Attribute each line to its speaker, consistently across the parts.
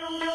Speaker 1: Γεια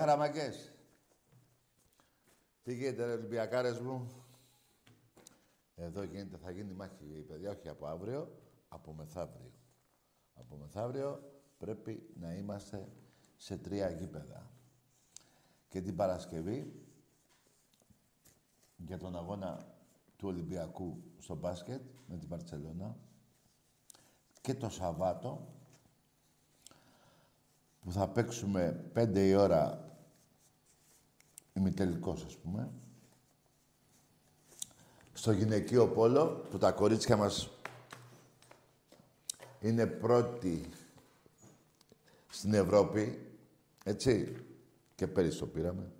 Speaker 1: χαραμακές. Τι γίνεται ρε Ολυμπιακάρες μου; Εδώ γίνεται, θα γίνει μάχη, παιδιά, όχι από αύριο, από μεθαύριο. Από μεθαύριο πρέπει να είμαστε σε τρία γήπεδα. Και την Παρασκευή, για τον αγώνα του Ολυμπιακού στο μπάσκετ με την Παρτσελώνα και το Σαββάτο που θα παίξουμε πέντε η ώρα ημιτελικός, ας πούμε, στο γυναικείο πόλο, που τα κορίτσια μας είναι πρώτοι στην Ευρώπη, έτσι, και πέρυσι το πήραμε.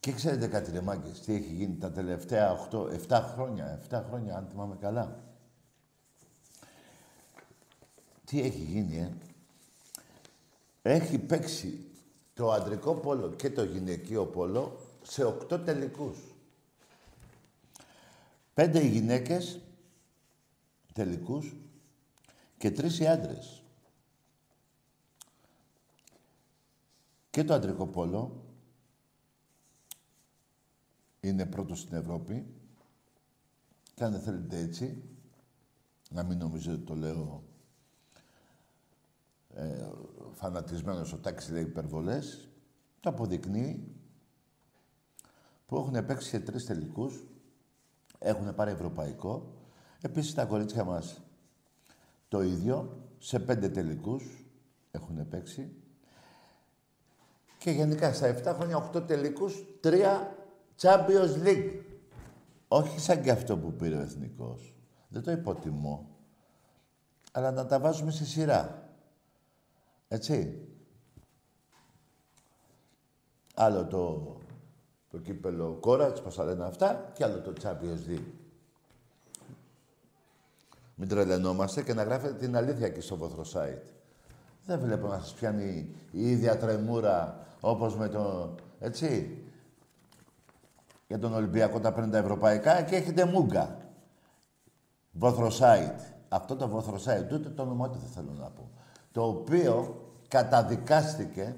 Speaker 1: Και ξέρετε κάτι ρε μάγκες, τι έχει γίνει τα τελευταία 8, 7 χρόνια, 7 χρόνια, αν θυμάμαι καλά. Τι έχει γίνει, ε; Έχει παίξει το αντρικό πόλο και το γυναικείο πόλο σε οκτώ τελικούς. Πέντε οι γυναίκες τελικούς και τρεις οι άντρες. Και το αντρικό πόλο είναι πρώτο στην Ευρώπη και αν δεν θέλετε έτσι, να μην νομίζετε το λέω ε, φανατισμένος ο Τάκης λέει υπερβολές, το αποδεικνύει που έχουν παίξει σε τρεις τελικούς, έχουν πάρει ευρωπαϊκό. Επίσης τα κορίτσια μας το ίδιο, σε πέντε τελικούς έχουν παίξει. Και γενικά στα 7 χρόνια 8 τελικούς, 3 Champions League. Όχι σαν και αυτό που πήρε ο Εθνικός. Δεν το υποτιμώ. Αλλά να τα βάζουμε σε σειρά. Έτσι. Άλλο το, το κύπελο Κόρατς, πώς θα λένε αυτά, και άλλο το Champions League. Μην τρελαινόμαστε και να γράφετε την αλήθεια εκεί στο βόθρο site. Δεν βλέπω να σας πιάνει η ίδια τρεμούρα όπως με το... Έτσι. Για τον Ολυμπιακό τα παίρνει τα ευρωπαϊκά και έχετε μούγκα. Βοθροσάιτ. Αυτό το βοθροσάιτ, ούτε το όνομα δεν θέλω να πω το οποίο καταδικάστηκε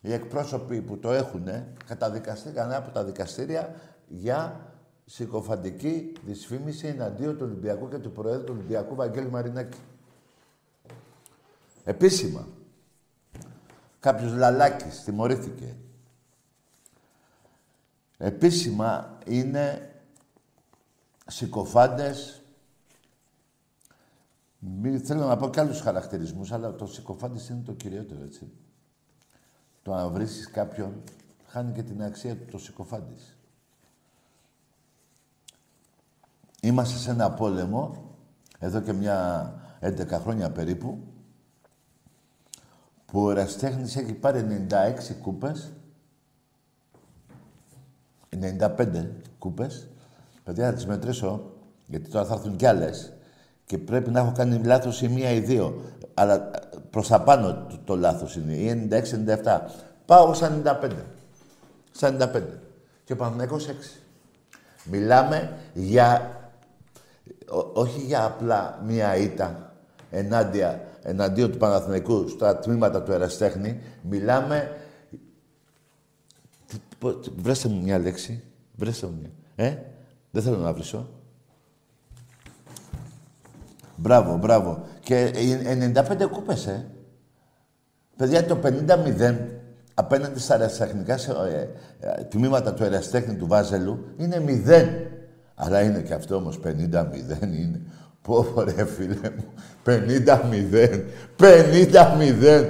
Speaker 1: οι εκπρόσωποι που το έχουν καταδικαστήκαν από τα δικαστήρια για συκοφαντική δυσφήμιση εναντίον του Ολυμπιακού και του Προέδρου του Ολυμπιακού Βαγγέλη Μαρινάκη. Επίσημα. Κάποιος λαλάκης τιμωρήθηκε. Επίσημα είναι συκοφάντες μη, θέλω να πω και άλλους χαρακτηρισμούς, αλλά το συκοφάντης είναι το κυριότερο, έτσι. Το να βρίσκεις κάποιον χάνει και την αξία του το συκοφάντης. Είμαστε σε ένα πόλεμο, εδώ και μια 11 χρόνια περίπου, που ο Εραστέχνης έχει πάρει 96 κούπες 95 κούπες. Παιδιά, θα τις μετρήσω, γιατί τώρα θα έρθουν κι άλλες. Και πρέπει να έχω κάνει λάθος η μία ή δύο. Αλλά προς τα πάνω το, το λάθος είναι. Ή 96-97. Πάω στα 95. Στα 95. Και ο Παναθηναϊκός 6. Μιλάμε για... όχι για απλά μία ήττα ενάντια, εναντίον του Παναθηναϊκού στα τμήματα του Εραστέχνη. Μιλάμε... Βρέστε μου μια λέξη. Βρέστε μου μια. Ε, δεν θέλω να βρίσω. Μπράβο, μπράβο. Και 95 κούπες, ε. Παιδιά, το 50-0 απέναντι στα αεραστεχνικά ε, ε, τμήματα του αεραστέχνη του Βάζελου είναι 0. Αλλά είναι και αυτό όμως 50-0 είναι. Πω, ρε φίλε μου. 50-0. 50-0.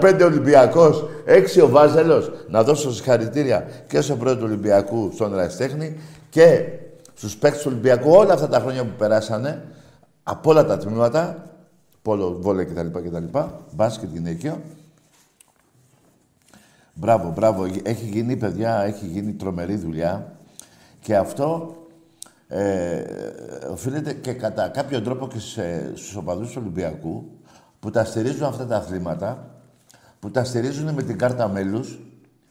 Speaker 1: 95 Ολυμπιακός. 6 ο Βάζελος. Να δώσω συγχαρητήρια και στον πρώτο Ολυμπιακού στον Αεραστέχνη και στους παίκτες του Ολυμπιακού όλα αυτά τα χρόνια που περάσανε από όλα τα τμήματα, πόλο, βόλε κτλ. κτλ μπάσκετ γυναίκιο. Μπράβο, μπράβο. Έχει γίνει, παιδιά, έχει γίνει τρομερή δουλειά. Και αυτό ε, οφείλεται και κατά κάποιο τρόπο και σε, στους οπαδούς του Ολυμπιακού που τα στηρίζουν αυτά τα αθλήματα, που τα στηρίζουν με την κάρτα μέλους.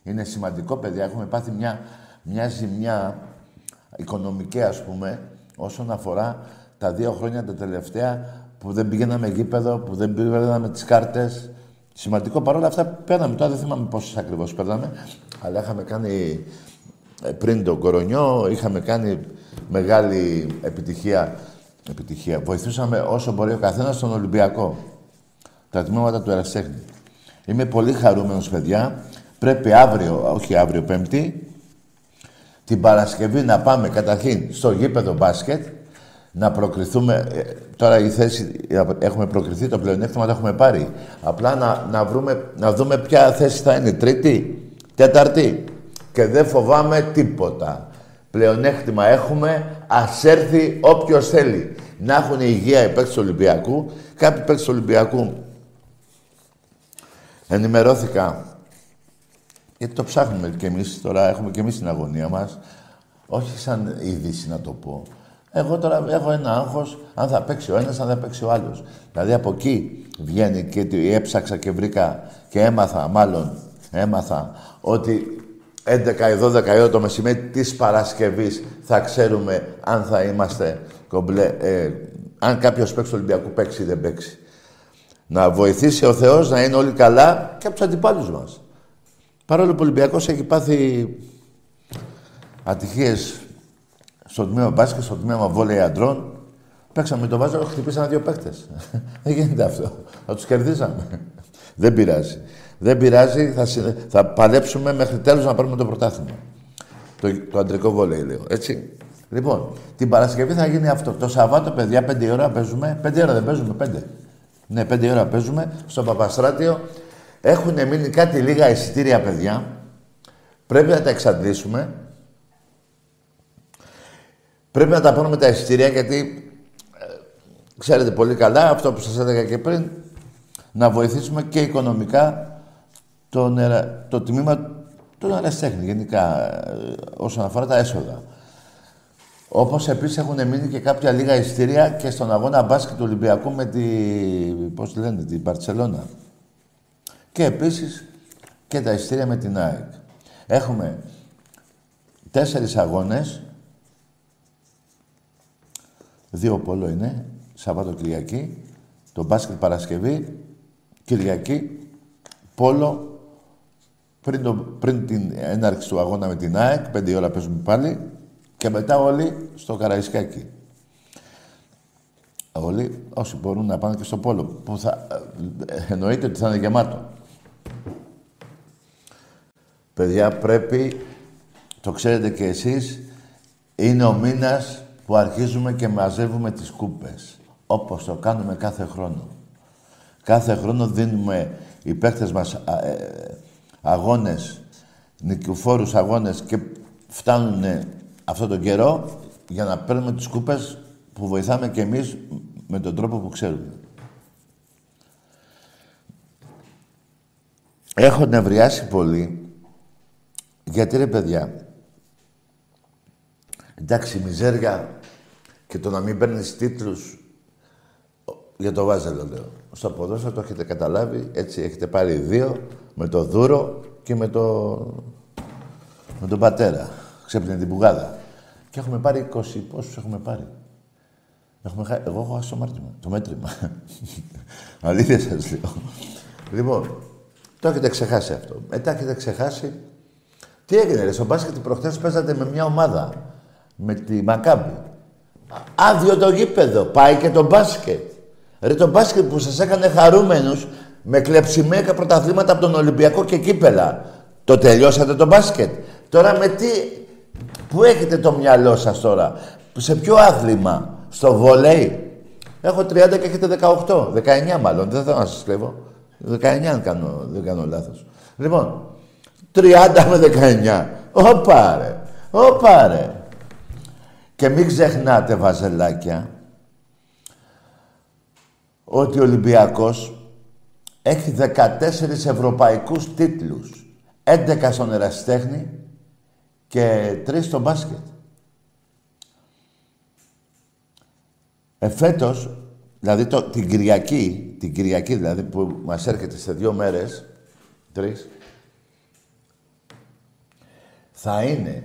Speaker 1: Είναι σημαντικό, παιδιά. Έχουμε πάθει μια, μια ζημιά οικονομική, ας πούμε, όσον αφορά τα δύο χρόνια τα τελευταία που δεν πηγαίναμε γήπεδο, που δεν πηγαίναμε τις κάρτες. Σημαντικό παρόλα αυτά παίρναμε. Τώρα δεν θυμάμαι πόσες ακριβώς παίρναμε, αλλά είχαμε κάνει ε, πριν τον κορονιό, είχαμε κάνει μεγάλη επιτυχία. επιτυχία. Βοηθούσαμε όσο μπορεί ο καθένας στον Ολυμπιακό. Τα τμήματα του Εραστέχνη. Είμαι πολύ χαρούμενος, παιδιά. Πρέπει αύριο, όχι αύριο Πέμπτη, την Παρασκευή να πάμε καταρχήν στο γήπεδο μπάσκετ, να προκριθούμε. Ε, τώρα η θέση, έχουμε προκριθεί, το πλεονέκτημα το έχουμε πάρει. Απλά να, να, βρούμε, να δούμε ποια θέση θα είναι. Τρίτη, τέταρτη. Και δεν φοβάμαι τίποτα. Πλεονέκτημα έχουμε, ας έρθει όποιος θέλει. Να έχουν υγεία οι παίκτες του Ολυμπιακού. Κάποιοι παίκτες του Ολυμπιακού ενημερώθηκα, γιατί το ψάχνουμε κι εμείς τώρα, έχουμε κι εμείς την αγωνία μας. Όχι σαν είδηση να το πω. Εγώ τώρα έχω ένα άγχος αν θα παίξει ο ένας, αν θα παίξει ο άλλος. Δηλαδή από εκεί βγαίνει και έψαξα και βρήκα και έμαθα, μάλλον έμαθα, ότι 11 ή 12 ώρα το μεσημέρι της Παρασκευής θα ξέρουμε αν θα είμαστε κομπλέ. Ε, αν κάποιος παίξει του Ολυμπιακού παίξει ή δεν παίξει. Να βοηθήσει ο Θεός να είναι όλοι καλά και από τους αντιπάλους μας. Παρόλο που ο Ολυμπιακός έχει πάθει ατυχίες στο τμήμα μπάσκετ, στο τμήμα βόλεϊ αντρών. Παίξαμε το βάζο, χτυπήσαμε δύο παίκτες. Δεν γίνεται αυτό. Θα τους κερδίσαμε. Δεν πειράζει. Δεν πειράζει, θα, θα παλέψουμε μέχρι τέλου να πάρουμε το πρωτάθλημα. Το, το αντρικό βόλεϊ, λέω. Έτσι. Λοιπόν, την Παρασκευή θα γίνει αυτό. Το Σαββάτο, παιδιά, πέντε ώρα παίζουμε. Πέντε ώρα δεν παίζουμε, πέντε. Ναι, πέντε ώρα παίζουμε στο Παπαστράτιο. Έχουν μείνει κάτι λίγα εισιτήρια, παιδιά. Πρέπει να τα εξαντλήσουμε. Πρέπει να τα πάρουμε τα εισιτήρια γιατί ε, ξέρετε πολύ καλά αυτό που σας έλεγα και πριν να βοηθήσουμε και οικονομικά τον, το τμήμα του αεραστέχνη γενικά ε, όσον αφορά τα έσοδα. Όπως επίσης έχουν μείνει και κάποια λίγα εισιτήρια και στον αγώνα μπάσκετ του Ολυμπιακού με τη, πώς τη λένε, την Παρτσελώνα. Και επίσης και τα εισιτήρια με την ΑΕΚ. Έχουμε τέσσερις αγώνες Δύο πόλο είναι, Σαββάτο Κυριακή, το μπάσκετ Παρασκευή, Κυριακή, πόλο, πριν, το, πριν την έναρξη του αγώνα με την ΑΕΚ, πέντε ώρα παίζουμε πάλι, και μετά όλοι στο Καραϊσκάκι. Όλοι όσοι μπορούν να πάνε και στο πόλο, που θα, ε, εννοείται ότι θα είναι γεμάτο. Παιδιά, πρέπει, το ξέρετε και εσείς, είναι ο μήνας που αρχίζουμε και μαζεύουμε τις κούπες, όπως το κάνουμε κάθε χρόνο. Κάθε χρόνο δίνουμε οι παίχτες μας ε, αγώνες, νικηφόρους αγώνες και φτάνουν αυτό τον καιρό για να παίρνουμε τις κούπες που βοηθάμε και εμείς με τον τρόπο που ξέρουμε. Έχω νευριάσει πολύ, γιατί ρε παιδιά, Εντάξει, μιζέρια και το να μην παίρνεις τίτλους για το Βάζελο, λέω. Στο ποδόσφαιρο το έχετε καταλάβει, έτσι έχετε πάρει δύο με το Δούρο και με, το... με τον πατέρα. Ξέπλυνε την πουγάδα. Και έχουμε πάρει 20. Πόσους έχουμε πάρει; Έχουμε Εγώ έχω χάσει το, μάρτυμα, το μέτρημα. Αλήθεια σας λέω. Λοιπόν, το έχετε ξεχάσει αυτό. Μετά έχετε ξεχάσει... Τι έγινε, ρε, στο μπάσκετ προχθές παίζατε με μια ομάδα. Με τη Μακάμπη. Άδειο το γήπεδο. Πάει και το μπάσκετ. Ρε το μπάσκετ που σας έκανε χαρούμενους με κλεψιμέκα πρωταθλήματα από τον Ολυμπιακό και κύπελα. Το τελειώσατε το μπάσκετ. Τώρα με τι... Πού έχετε το μυαλό σας τώρα; Σε ποιο άθλημα; Στο βολέι. Έχω 30 και έχετε 18. 19 μάλλον. Δεν θέλω να σας κλέβω. 19 αν κάνω, δεν κάνω λάθος. Λοιπόν, 30 με 19. Ωπα ρε. Ωπα ρε. Και μην ξεχνάτε βαζελάκια ότι ο Ολυμπιακός έχει 14 ευρωπαϊκούς τίτλους. 11 στον ερασιτέχνη και 3 στο μπάσκετ. Εφέτος, δηλαδή το, την Κυριακή, την Κυριακή δηλαδή που μας έρχεται σε δύο μέρες, τρεις, θα είναι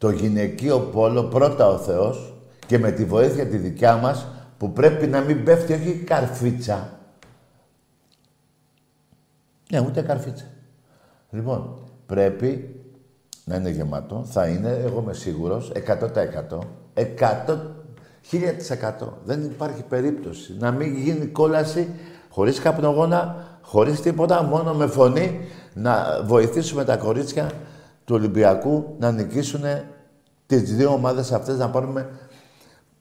Speaker 1: το γυναικείο πόλο πρώτα ο Θεός και με τη βοήθεια τη δικιά μας που πρέπει να μην πέφτει όχι καρφίτσα. Ναι, ούτε καρφίτσα. Λοιπόν, πρέπει να είναι γεμάτο. Θα είναι, εγώ είμαι σίγουρος, 100%. 100 1000%. Δεν υπάρχει περίπτωση να μην γίνει κόλαση χωρίς καπνογόνα, χωρίς τίποτα, μόνο με φωνή να βοηθήσουμε τα κορίτσια του Ολυμπιακού να νικήσουν τις δύο ομάδες αυτές, να πάρουμε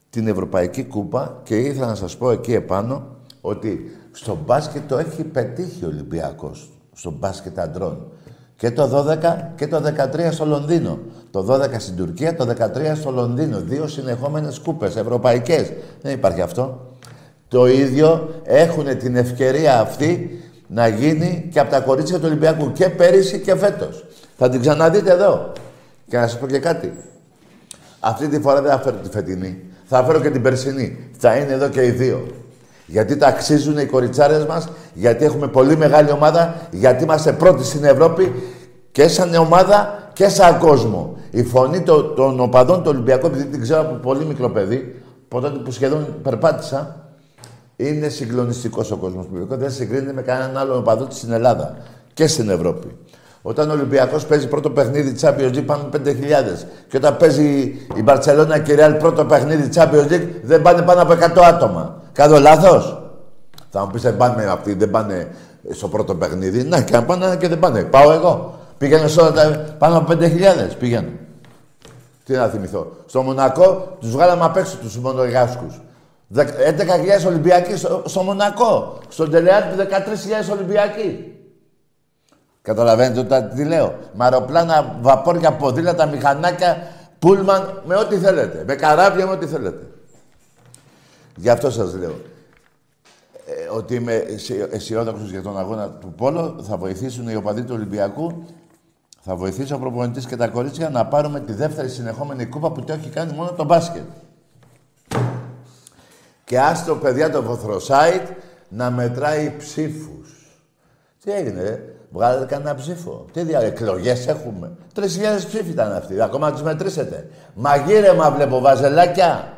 Speaker 1: την Ευρωπαϊκή Κούπα και ήθελα να σας πω εκεί επάνω ότι στο μπάσκετ το έχει πετύχει ο Ολυμπιακός, στο μπάσκετ αντρών. Και το 12 και το 13 στο Λονδίνο. Το 12 στην Τουρκία, το 13 στο Λονδίνο. Δύο συνεχόμενες κούπες ευρωπαϊκές. Δεν υπάρχει αυτό. Το ίδιο έχουν την ευκαιρία αυτή να γίνει και από τα κορίτσια του Ολυμπιακού και πέρυσι και φέτος. Θα την ξαναδείτε εδώ. Και να σας πω και κάτι. Αυτή τη φορά δεν θα φέρω τη φετινή. Θα φέρω και την περσινή. Θα είναι εδώ και οι δύο. Γιατί τα αξίζουν οι κοριτσάρες μας, γιατί έχουμε πολύ μεγάλη ομάδα, γιατί είμαστε πρώτοι στην Ευρώπη και σαν ομάδα και σαν κόσμο. Η φωνή των, των οπαδών του Ολυμπιακού, επειδή την ξέρω από πολύ μικρό παιδί, ποτέ που σχεδόν περπάτησα, είναι συγκλονιστικός ο κόσμος του Δεν συγκρίνεται με κανέναν άλλο οπαδό στην Ελλάδα και στην Ευρώπη. Όταν ο Ολυμπιακός παίζει πρώτο παιχνίδι Champions League πάμε 5.000. Και όταν παίζει η Μπαρσελόνα και η Real πρώτο παιχνίδι Champions League δεν πάνε πάνω από 100 άτομα. Κάνω λάθος; Θα μου πεις δεν πάνε αυτοί, δεν πάνε στο πρώτο παιχνίδι. Να και αν πάνε και δεν πάνε. Πάω εγώ. Πήγαινε σε όλα τα πάνω από 5.000. Πήγαινε. Τι να θυμηθώ. Στο Μονακό τους βγάλαμε απ' έξω τους μονογάσκους. 11.000 Ολυμπιακοί στο, στο Μονακό. Στον Τελεάτ 13.000 Ολυμπιακοί. Καταλαβαίνετε τώρα τι λέω; Με αεροπλάνα, βαπόρια, ποδήλατα, μηχανάκια, πούλμαν, με ό,τι θέλετε. Με καράβια, με ό,τι θέλετε. Γι' αυτό σας λέω. Ε, ότι είμαι αισιόδοξος για τον αγώνα του Πόλο. Θα βοηθήσουν οι οπαδοί του Ολυμπιακού. Θα βοηθήσει ο προπονητής και τα κορίτσια να πάρουμε τη δεύτερη συνεχόμενη κούπα που το έχει κάνει μόνο το μπάσκετ. Και άστο παιδιά το βοθροσάιτ να μετράει ψήφους. Τι έγινε, ρε. Βγάλετε κανένα ψήφο. Τι δια εκλογές έχουμε. Τρεις χιλιάδες ψήφοι ήταν αυτοί. Ακόμα τους μετρήσετε. Μαγείρεμα βλέπω, βαζελάκια.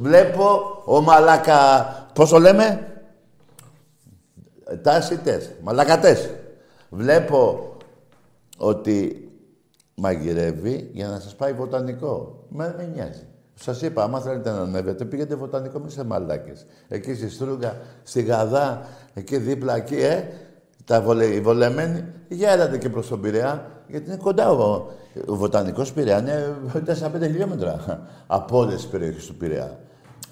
Speaker 1: Βλέπω ο μαλακα. Πώς το λέμε, Τάσιτες. Μαλακατές. Βλέπω ότι μαγειρεύει για να σας πάει βοτανικό. Με, με νοιάζει. Σας είπα, άμα θέλετε να ανέβετε, πήγαινε βοτανικό, μη σε μαλάκες. Εκεί στη Στρούγκα, στη Γαδά, εκεί δίπλα, εκεί, ε, τα βολε, οι βολεμένοι, για έλατε και προς τον Πειραιά, γιατί είναι κοντά ο, ο βοτανικός Πειραιά, είναι 4-5 χιλιόμετρα από όλες τις περιοχές του Πειραιά.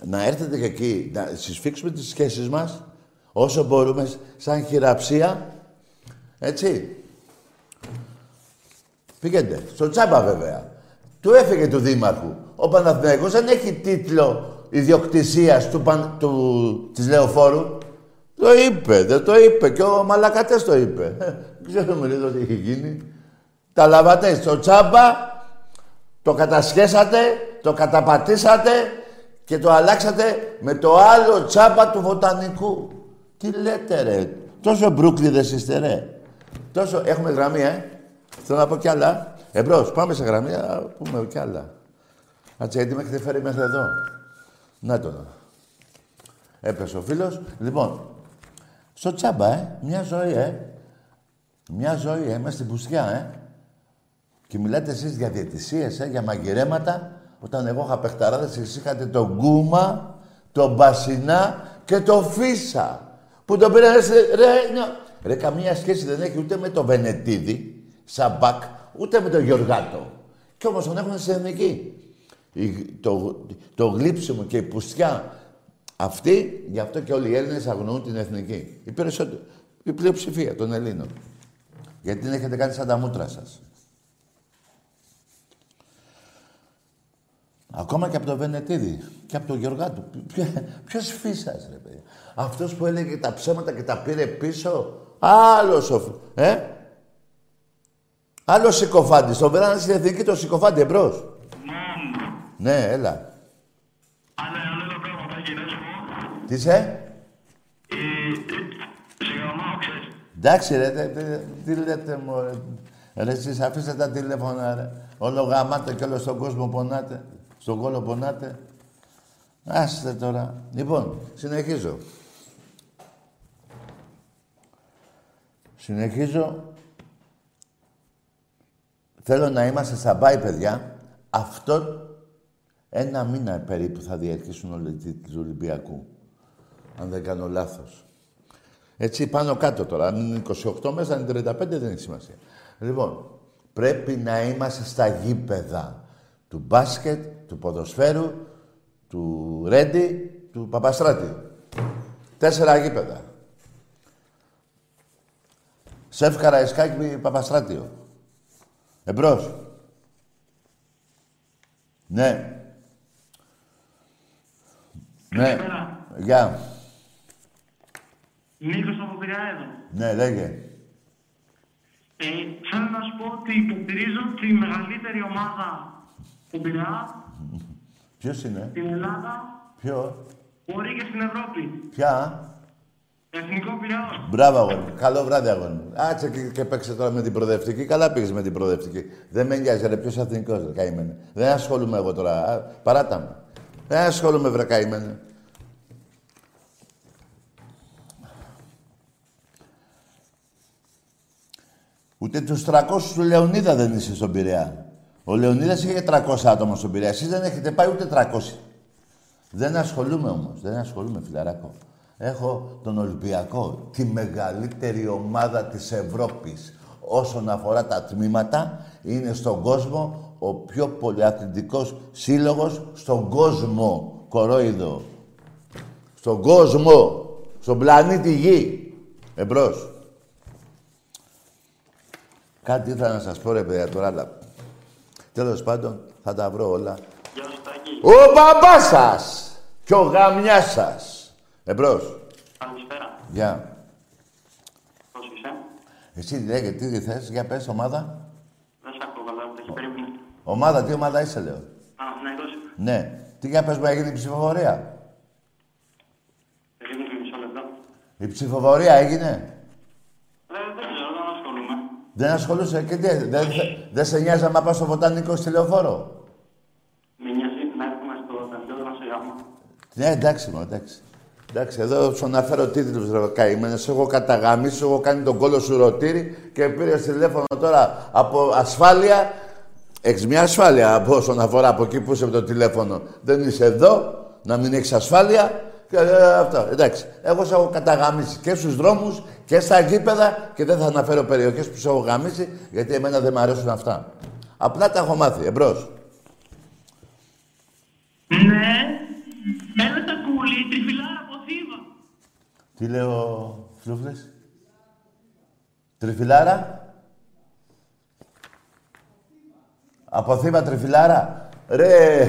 Speaker 1: Να έρθετε και εκεί, να συσφίξουμε τις σχέσεις μας, όσο μπορούμε, σαν χειραψία, έτσι. Πήγαινε, στο τσάμπα βέβαια. Του έφυγε του Δήμαρχου. Ο Παναθηναϊκός δεν έχει τίτλο ιδιοκτησίας του, του, της Λεωφόρου. Το είπε, δεν το είπε και ο Μαλακατές το είπε. Ξέρουμε λίγο τι έχει γίνει. Τα λαβάτε στο τσάμπα, το κατασχέσατε το καταπατήσατε και το αλλάξατε με το άλλο τσάμπα του βοτανικού. Τι λέτε ρε; Τόσο μπρούκλιδες είστε ρε. Τόσο... Έχουμε γραμμή, ε. Θέλω να πω κι άλλα. Εμπρός, πάμε σε γραμμή, να πούμε κι άλλα. Κάτσε, γιατί με έχετε φέρει μέχρι εδώ. Να το. Έπεσε ο φίλος. Λοιπόν, στο τσάμπα, ε. Μια ζωή, ε. Μια ζωή, ε. Είμαστε στην πουστιά, ε. Και μιλάτε εσείς για διαιτησίες, ε, για μαγειρέματα. Όταν εγώ είχα παιχταράδες, εσείς είχατε τον Γκούμα, τον Μπασινά και τον Φίσα. Που τον πήραν, ρε, ναι. ρε, καμία σχέση δεν έχει ούτε με τον Βενετίδη, Σαμπάκ, ούτε με τον Γιωργάτο. Κι όμως τον έχουν στην εθνική. Το, το γλύψιμο και η πουστιά αυτή, γι' αυτό και όλοι οι Έλληνες αγνοούν την εθνική. Η περισσότερη, η πλειοψηφία των Ελλήνων. Γιατί την έχετε κάνει σαν τα μούτρα σας. Ακόμα και από τον Βενετίδη και από τον Γιωργάτου. Ποιο φύσας, ρε παιδί. Αυτός που έλεγε τα ψέματα και τα πήρε πίσω. Άλλος ο... Ε; Άλλος συκοφάντης. Το βράνε στην εθνική το συκοφάντη εμπρός. Ναι, έλα. Τι είσαι;
Speaker 2: Ε, σε γαμάω, ξέρεις.
Speaker 1: Εντάξει ρε, τι λέτε μου ρε. Ρε εσείς αφήστε τα τηλέφωνα ρε. Όλο γαμάτε και όλο στον κόσμο πονάτε. Στον κόλο πονάτε. Άστε τώρα. Λοιπόν, συνεχίζω. Συνεχίζω. Θέλω να είμαστε στα μπάι, παιδιά. Αυτό ένα μήνα περίπου θα διαρκήσουν όλοι οι τίτλοι του Ολυμπιακού. Αν δεν κάνω λάθος. Έτσι πάνω κάτω τώρα. Αν είναι 28 μέσα, αν είναι 35 δεν έχει σημασία. Λοιπόν, πρέπει να είμαστε στα γήπεδα του μπάσκετ, του ποδοσφαίρου, του Ρέντι, του Παπαστράτη. Τέσσερα γήπεδα. Σεφ Καραϊσκάκη Παπαστράτιο. Εμπρός. Ναι. Ναι. Γεια.
Speaker 2: Νίκος από Πειραιά εδώ.
Speaker 1: Ναι, λέγε.
Speaker 2: Ε, θέλω να σου πω ότι υποστηρίζω τη μεγαλύτερη ομάδα του Πειραιά,
Speaker 1: Ποιος είναι;
Speaker 2: στην Ελλάδα,
Speaker 1: Ποιο;
Speaker 2: μπορεί και στην Ευρώπη.
Speaker 1: Ποια;
Speaker 2: Εθνικό Πειραιά.
Speaker 1: Μπράβο, αγόρι. μου. Καλό βράδυ, αγόρι. μου. Άτσε και, και παίξε τώρα με την προοδευτική. Καλά πήγες με την προοδευτική. Δεν με νοιάζει, ρε. Ποιος εθνικό, ρε, καημένε. Δεν ασχολούμαι εγώ τώρα. Α, Παράτα με. Δεν ασχολούμαι, βρε, καημένε. Ούτε τους 300 του Λεωνίδα δεν είσαι στον Πειραιά. Ο Λεωνίδας είχε 300 άτομα στον Πειραιά. Εσείς δεν έχετε πάει ούτε 300. Δεν ασχολούμαι όμως. Δεν ασχολούμαι, φιλαράκο. Έχω τον Ολυμπιακό, τη μεγαλύτερη ομάδα της Ευρώπης. Όσον αφορά τα τμήματα, είναι στον κόσμο ο πιο πολυαθλητικός σύλλογος στον κόσμο. Κορόιδο. Στον κόσμο. Στον πλανήτη Γη. Εμπρός. Κάτι ήθελα να σας πω ρε παιδιά τώρα, αλλά... Τέλος πάντων, θα τα βρω όλα.
Speaker 2: Γεια σου, Τάκη.
Speaker 1: Ο μπαμπάς σας και ο γαμιάς σας. Εμπρός.
Speaker 2: Καλησπέρα.
Speaker 1: Γεια.
Speaker 2: Πώς είσαι;
Speaker 1: Εσύ λέγε, τι θες, για πες, ομάδα.
Speaker 2: Δεν σ' ακούω καλά, το έχει περίμενο.
Speaker 1: Ομάδα, τι ομάδα είσαι, λέω.
Speaker 2: Α, ναι, δώσε.
Speaker 1: Ναι. Τι για πες μου, έγινε η ψηφοφορία.
Speaker 2: Περίμενε μισό λεπτό.
Speaker 1: Η ψηφοφορία έγινε.
Speaker 2: Ε, δεν ξέρω, δεν ασχολούμαι.
Speaker 1: Δεν ασχολούσε και τι, δεν, δεν σε νοιάζει να πας στο βοτανικό στη λεωφόρο;
Speaker 2: Με νοιάζει να έρχομαι στο ταμείο να σε γάμω.
Speaker 1: Ναι, εντάξει, μου, εντάξει. Εντάξει, εδώ σου αναφέρω τίτλους, ρε καημένες. Έχω καταγαμίσει, έχω κάνει τον κόλο σου ρωτήρι και πήρε τηλέφωνο τώρα από ασφάλεια. Έχεις μια ασφάλεια από όσον αφορά από εκεί που είσαι με το τηλέφωνο. Δεν είσαι εδώ, να μην έχεις ασφάλεια. Και, ε, αυτό, εντάξει. Εγώ σε έχω καταγαμίσει και στους δρόμους και στα γήπεδα και δεν θα αναφέρω περιοχές που σε έχω γαμίσει γιατί εμένα δεν μου αρέσουν αυτά. Απλά τα έχω μάθει. Εμπρός.
Speaker 2: Ναι. Έλα τα κούλι, τριφυλάρα από θύμα.
Speaker 1: Τι λέω, Φλούφλες; Τριφυλάρα; Από θύμα τριφυλάρα; Ρε,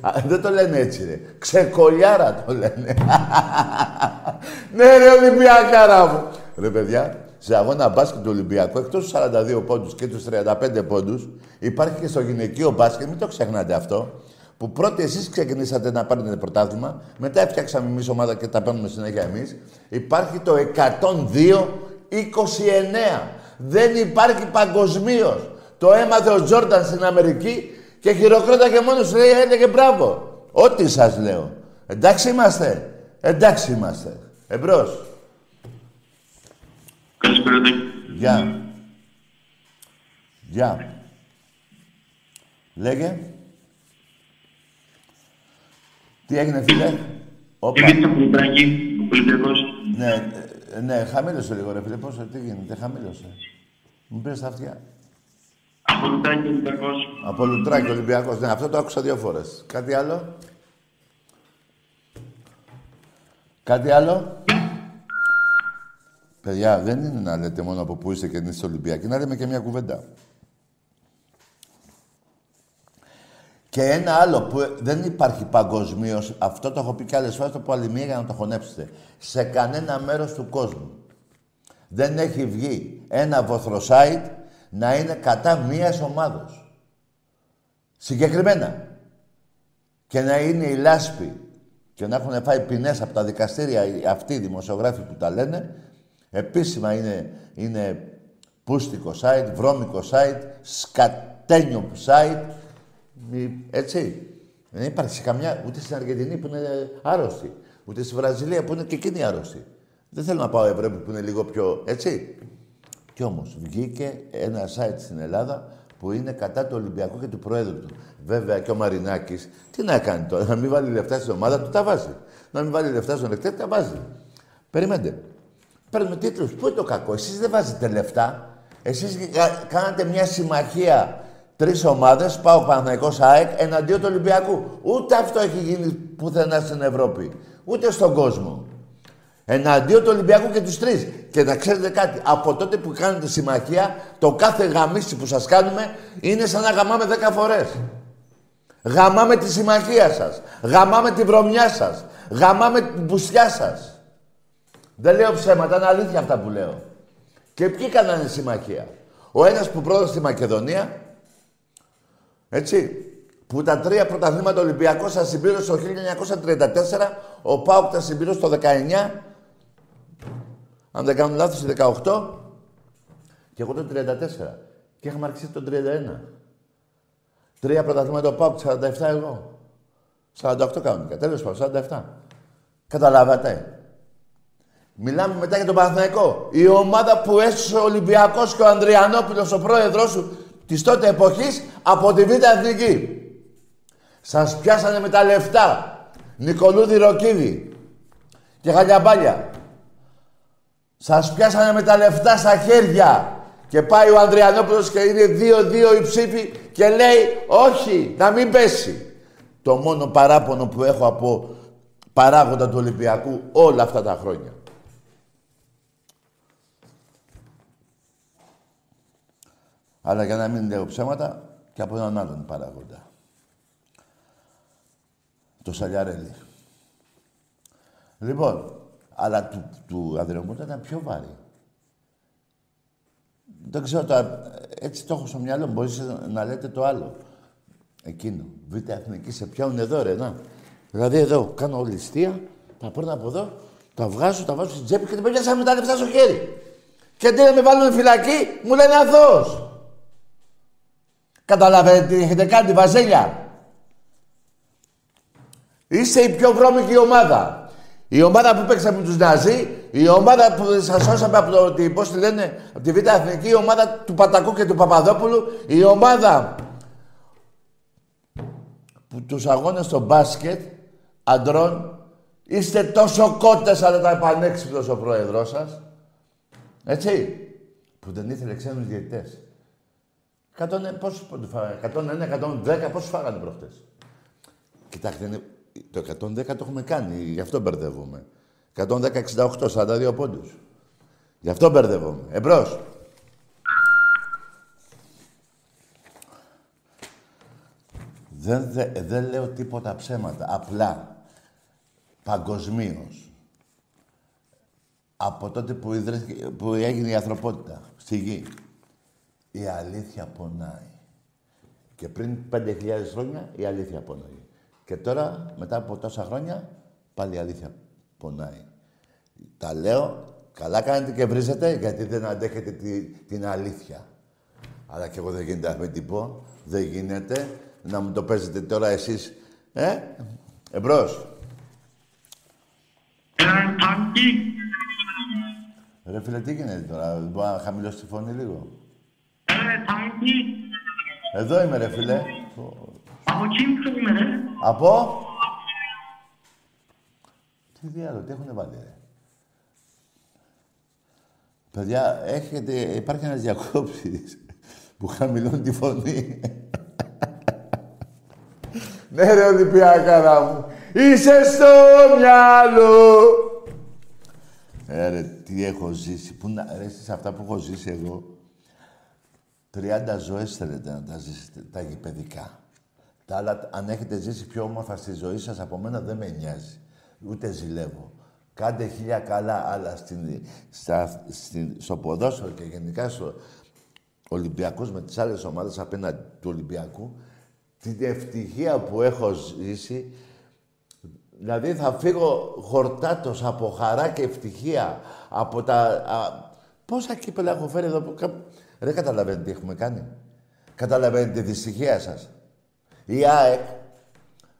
Speaker 1: α, δεν το λένε έτσι ρε. Ξεκολιάρα το λένε. ναι ρε Ολυμπιακάρα μου. Ρε παιδιά, σε αγώνα μπάσκετ του Ολυμπιακού, εκτός του 42 πόντους και τους 35 πόντους, υπάρχει και στο γυναικείο μπάσκετ, μην το ξεχνάτε αυτό, που πρώτοι εσείς ξεκινήσατε να πάρετε πρωτάθλημα, μετά έφτιαξαμε εμείς ομάδα και τα παίρνουμε συνέχεια εμείς. Υπάρχει το 102-29. Δεν υπάρχει παγκοσμίως. Το έμαθε ο Τζόρνταν στην Αμερική και χειροκρόταγε μόνος του λέει έλεγε μπράβο. Ό,τι σας λέω. Εντάξει είμαστε. Εντάξει είμαστε. Εμπρός.
Speaker 2: Καλησπέρα,
Speaker 1: Γεια. Γεια. Λέγε. Τι έγινε, φίλε;
Speaker 2: Όπα. Επειδή από Λουτράκη, ο Ολυμπιακός.
Speaker 1: Ναι, ε, ναι, χαμήλωσε λίγο, ρε φίλε. Πώς, τι γίνεται, χαμήλωσε. Μου πήρες τα αυτιά.
Speaker 2: Από Λουτράκη, Ολυμπιακός.
Speaker 1: Από Λουτράκη, Ολυμπιακός. Ναι, αυτό το άκουσα δύο φορές. Κάτι άλλο; Κάτι άλλο; Παιδιά, δεν είναι να λέτε μόνο από πού είστε και είστε Ολυμπιακοί, να λέμε και μια κουβέντα. Και ένα άλλο που δεν υπάρχει παγκοσμίως, αυτό το έχω πει και άλλες φορές, το πω άλλη μία για να το χωνέψετε. Σε κανένα μέρος του κόσμου δεν έχει βγει ένα βοθροσάιτ να είναι κατά μίας ομάδα. Συγκεκριμένα. Και να είναι η λάσπη και να έχουν φάει ποινές από τα δικαστήρια αυτοί οι δημοσιογράφοι που τα λένε, επίσημα είναι, είναι πούστικο site, βρώμικο site, σκατένιο site, έτσι. Δεν υπάρχει καμιά, ούτε στην Αργεντινή που είναι άρρωστη, ούτε στη Βραζιλία που είναι και εκείνη άρρωστη. Δεν θέλω να πάω Ευρώπη που είναι λίγο πιο, έτσι. Κι όμως βγήκε ένα site στην Ελλάδα που είναι κατά του Ολυμπιακού και του Προέδρου του. Βέβαια και ο Μαρινάκης, τι να κάνει τώρα, να μην βάλει λεφτά στην ομάδα του, τα βάζει. Να μην βάλει λεφτά στον εκτέρ, τα βάζει. Περιμένετε. Παίρνουμε τίτλους. Πού είναι το κακό, εσείς δεν βάζετε λεφτά. Εσείς κάνατε μια συμμαχία τρεις ομάδες, πάω Παναγικό ΑΕΚ, εναντίον του Ολυμπιακού. Ούτε αυτό έχει γίνει πουθενά στην Ευρώπη. Ούτε στον κόσμο. Εναντίον του Ολυμπιακού και τους τρεις. Και να ξέρετε κάτι, από τότε που κάνετε συμμαχία, το κάθε γαμίσι που σας κάνουμε είναι σαν να γαμάμε δέκα φορές. Γαμάμε τη συμμαχία σας. Γαμάμε τη βρωμιά σας. Γαμάμε την πουσιά σας. Δεν λέω ψέματα, είναι αλήθεια αυτά που λέω. Και ποιοι κάνανε συμμαχία. Ο ένας που πρόδωσε στη Μακεδονία, έτσι, που τα τρία πρωταθλήματα Ολυμπιακός σα συμπλήρωσε το 1934, ο Πάουκ τα συμπλήρωσε το 19 αν δεν κάνω λάθος, 18 και εγώ το 34. Και είχαμε αρχίσει το 31. Τρία πρωταθλήματα ο Πάουκ, 47 εγώ. 48 κανονικά. Τέλος πάντων, 47. Καταλάβατε. Μιλάμε μετά για τον Παναθηναϊκό. Η ομάδα που έσωσε ο Ολυμπιακός και ο Ανδριανόπουλος, ο πρόεδρος σου, της τότε εποχής, από τη Β' Εθνική. Σας πιάσανε με τα λεφτά. Νικολούδη Ροκίδη και Χαλιαμπάλια. Σας πιάσανε με τα λεφτά στα χέρια. Και πάει ο Ανδριανόπουλος και είναι δύο-δύο η ψήφη και λέει όχι, να μην πέσει. Το μόνο παράπονο που έχω από παράγοντα του Ολυμπιακού όλα αυτά τα χρόνια. Αλλά για να μην λέω ψέματα και από έναν άλλον παράγοντα. Το Σαλιαρέλη. Λοιπόν, αλλά του, του ήταν πιο βάρη. Δεν ξέρω τώρα, έτσι το έχω στο μυαλό μου. Μπορείς να λέτε το άλλο. Εκείνο. Β' εθνική σε πιάνουν εδώ, ρε, να. Δηλαδή εδώ κάνω ληστεία, τα παίρνω από εδώ, τα βγάζω, τα βάζω στην τσέπη και την σαν με τα λεφτά στο χέρι. Και αντί να με βάλουν φυλακή, μου λένε αθώος. Καταλαβαίνετε τι έχετε κάνει, Βαζέλια. Είστε η πιο βρώμικη ομάδα. Η ομάδα που παίξαμε με τους Ναζί, η ομάδα που σας σώσαμε από το, πώς τη λένε, από τη Β' Αθηνική, η ομάδα του Πατακού και του Παπαδόπουλου, η ομάδα που τους αγώνες στο μπάσκετ αντρών, είστε τόσο κότες αλλά τα επανέξυπνος ο πρόεδρός σας. Έτσι. Που δεν ήθελε ξένους διαιτητές. 100, πόσους πόντους φάγανε, 101, 110, πόσους φάγανε προχτές. Κοιτάξτε, το 110 το έχουμε κάνει, γι' αυτό μπερδεύομαι. 110-68, 42 πόντους. Γι' αυτό μπερδεύομαι. Εμπρός. Δεν, δεν λέω τίποτα ψέματα. Απλά, παγκοσμίως. από τότε που, ιδρύθηκε- που έγινε η ανθρωπότητα στη γη. Η αλήθεια πονάει. Και πριν 5.000 χρόνια η αλήθεια πονάει. Και τώρα, μετά από τόσα χρόνια, πάλι η αλήθεια πονάει. Τα λέω, καλά κάνετε και βρίζετε, γιατί δεν αντέχετε τη- την αλήθεια. Αλλά και εγώ δεν γίνεται να μην την πω. Δεν γίνεται να μου το παίζετε τώρα εσείς. Ε, εμπρός.
Speaker 2: Τάνκι.
Speaker 1: Ρε φίλε, τι γίνεται τώρα, μπορεί να χαμηλώσει τη φωνή λίγο.
Speaker 2: Ε, Τάνκι.
Speaker 1: Εδώ είμαι ρε φίλε.
Speaker 2: Από Κίμπτο είμαι, ρε.
Speaker 1: Από... Τι διάλογο, τι έχουνε βάλει, ρε. Παιδιά, έχετε, υπάρχει ένας διακόψης που χαμηλώνει τη φωνή. ναι ρε Ολυμπιακάρα μου, είσαι στο μυαλό. Ε, ρε, τι έχω ζήσει. Πού να, ρε, εσείς αυτά που έχω ζήσει εγώ, 30 ζωές θέλετε να τα ζήσετε, τα γηπαιδικά. Τα άλλα, αν έχετε ζήσει πιο όμορφα στη ζωή σας από μένα, δεν με νοιάζει. Ούτε ζηλεύω. Κάντε χίλια καλά άλλα στην, στα, στην, στο ποδόσφαιρο και γενικά στο Ολυμπιακός με τις άλλες ομάδες απέναντι του Ολυμπιακού. Την ευτυχία που έχω ζήσει, δηλαδή θα φύγω χορτάτος από χαρά και ευτυχία από τα... Α, πόσα κύπελα έχω φέρει εδώ που... κα- Δεν καταλαβαίνετε τι έχουμε κάνει; Καταλαβαίνετε τη δυστυχία σας. Η ΑΕΚ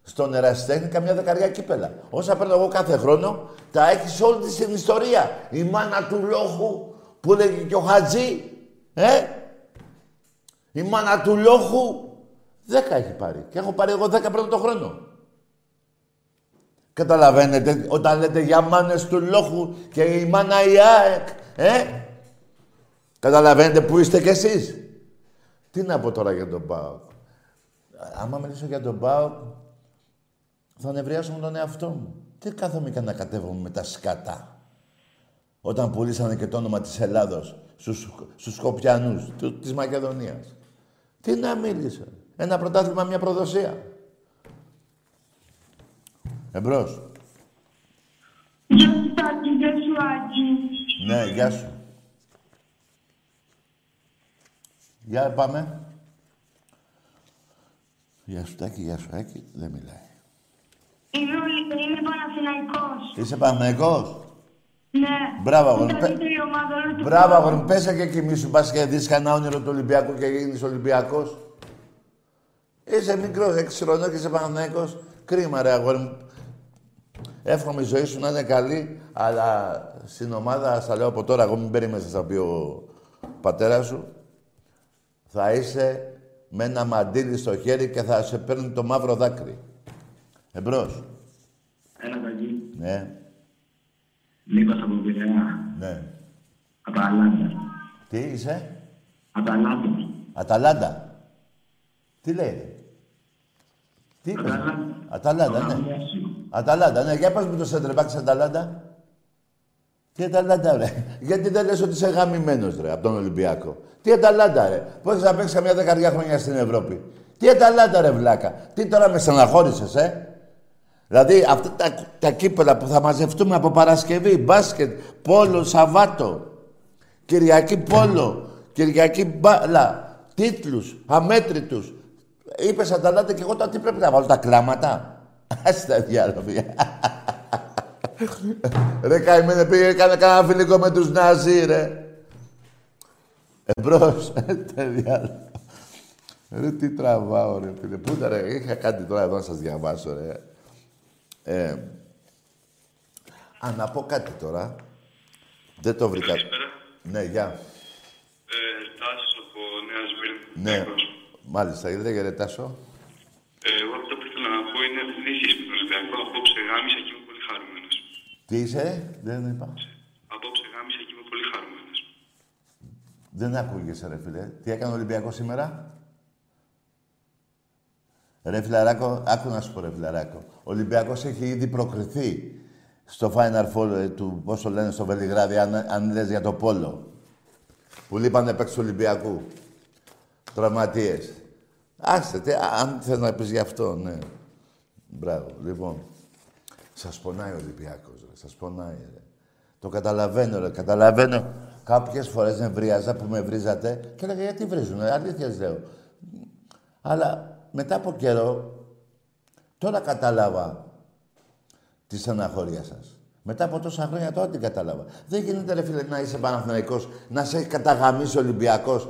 Speaker 1: στον Ερασιτέχνη καμιά δεκαριά κύπελα. Όσα παίρνω εγώ κάθε χρόνο, τα έχει σε όλη της την ιστορία. Η μάνα του Λόχου που λέγει και ο Χατζή, ε! Η μάνα του Λόχου δέκα έχει πάρει. Και έχω πάρει εγώ δέκα πρώτο το χρόνο. Καταλαβαίνετε όταν λέτε για μάνες του Λόχου και η μάνα η ΑΕΚ, ε! Καταλαβαίνετε που είστε κι εσείς. Τι να πω τώρα για τον ΠΑΟΚ. Άμα μιλήσω για τον ΠΑΟΚ, θα νευριάσω με τον εαυτό μου. Τι κάθομαι και να κατέβομαι με τα σκατά. Όταν πουλήσανε και το όνομα της Ελλάδος στους, στους Σκοπιανούς, του, της Μακεδονίας. Τι να μίλησα. Ένα πρωτάθλημα, μια προδοσία. Εμπρός.
Speaker 2: Γεια σου, Τάκη. Γεια σου, Άκη.
Speaker 1: Ναι, γεια σου. Για πάμε. Γεια σου Τάκη, γεια σου Άκη. Δεν μιλάει.
Speaker 2: Είμαι, Ολυ- είμαι Παναθηναϊκός.
Speaker 1: Είσαι Παναθηναϊκός;
Speaker 2: Ναι.
Speaker 1: Μπράβο, αγόρι.
Speaker 2: Η
Speaker 1: Πε-
Speaker 2: καλύτερη ομάδα όλου του
Speaker 1: Μπράβο,
Speaker 2: κόσμου.
Speaker 1: αγόρι μου. Πέσε και κοιμήσου. Πας και δεις κανένα όνειρο του Ολυμπιακού και γίνεις Ολυμπιακός. Είσαι μικρός, έξι χρονών και είσαι Παναθηναϊκός. Κρίμα, ρε αγόρι μου. Εύχομαι η ζωή σου να είναι καλή, αλλά στην ομάδα, στα λέω από τώρα, εγώ μην περίμενες να στα πει ο πατέρας σου, θα είσαι με ένα μαντίλι στο χέρι και θα σε παίρνει το μαύρο δάκρυ. Εμπρός.
Speaker 2: Έλα, Τάκη.
Speaker 1: Ναι,
Speaker 2: Νίκος από Πειραιά.
Speaker 1: ναι.
Speaker 2: Αταλάντα.
Speaker 1: Τι είσαι,
Speaker 2: Αταλάντα.
Speaker 1: Αταλάντα. Τι λέει, ρε. Τι είπες, ρε;
Speaker 2: Αταλάντα.
Speaker 1: Αταλάντα, ναι. Αταλάντα, ναι. Για πας μου το σέντρε της Αταλάντα. Τι Αταλάντα, ρε. Γιατί δεν λες ότι είσαι γαμημένος, ρε, από τον Ολυμπιακό; Τι Αταλάντα, ρε. Που έχεις να παίξεις καμιά δεκαριά χρόνια στην Ευρώπη; Τι Αταλάντα, ρε, βλάκα. Τι τώρα με στεναχώρησες, ε; Δηλαδή, αυτά τα, τα κύπελα που θα μαζευτούμε από Παρασκευή, μπάσκετ, πόλο, Σαββάτο, Κυριακή πόλο, Κυριακή μπάλα, τίτλους, αμέτρητους. Είπες Αταλάντα και εγώ τώρα τι πρέπει να βάλω, τα κλάματα; Ας τα διάλογα. Ρε καημένε, πήγε, έκανε κανένα φιλικό με τους Ναζί, ρε. Εμπρός, τα διάλογα. Ρε τι τραβάω, ρε φίλε. Πού ήταν, ρε, είχα κάτι τώρα εδώ να σας διαβάσω, ρε. Ε, α, να πω κάτι τώρα. Δεν το βρήκα.
Speaker 3: Καλησπέρα.
Speaker 1: Ναι, γεια.
Speaker 3: Ε, Τάσος από Νέας Σμύρνη.
Speaker 1: Ναι,
Speaker 3: Νέος.
Speaker 1: μάλιστα, δεν γερετάσω.
Speaker 3: Ε, εγώ αυτό που ήθελα να πω είναι δεν έχεις σχέση με τον Ολυμπιακό. Απόψε γάμισα και είμαι πολύ χαρούμενος.
Speaker 1: Τι είσαι, δεν είπα.
Speaker 3: Απόψε γάμισα και είμαι πολύ χαρούμενος.
Speaker 1: Δεν ακούγεσαι, ρε φίλε. Τι έκανε ο Ολυμπιακός σήμερα; Ρε φιλαράκο, άκου να σου πω ρε φιλαράκο. Ο Ολυμπιακός έχει ήδη προκριθεί στο Final Four ε, του, πώς το λένε, στο Βελιγράδι, αν, αν λες για το πόλο. Που λείπανε παίκτες του Ολυμπιακού. Τραυματίες. Άστε, τι, α, αν θες να πεις γι' αυτό, ναι. Μπράβο, λοιπόν. Σας πονάει ο Ολυμπιακός, ρε. Σας πονάει, ρε. Το καταλαβαίνω, ρε. Καταλαβαίνω. Κάποιες φορές νευρίαζα που με βρίζατε και έλεγα γιατί βρίζουνε. Αλήθεια λέω. Αλλά μετά από καιρό, τώρα κατάλαβα τη στεναχώρια σας. Μετά από τόσα χρόνια τώρα την κατάλαβα. Δεν γίνεται ρε φίλε να είσαι Παναθηναϊκός, να σε έχει καταγαμίσει ο Ολυμπιακός.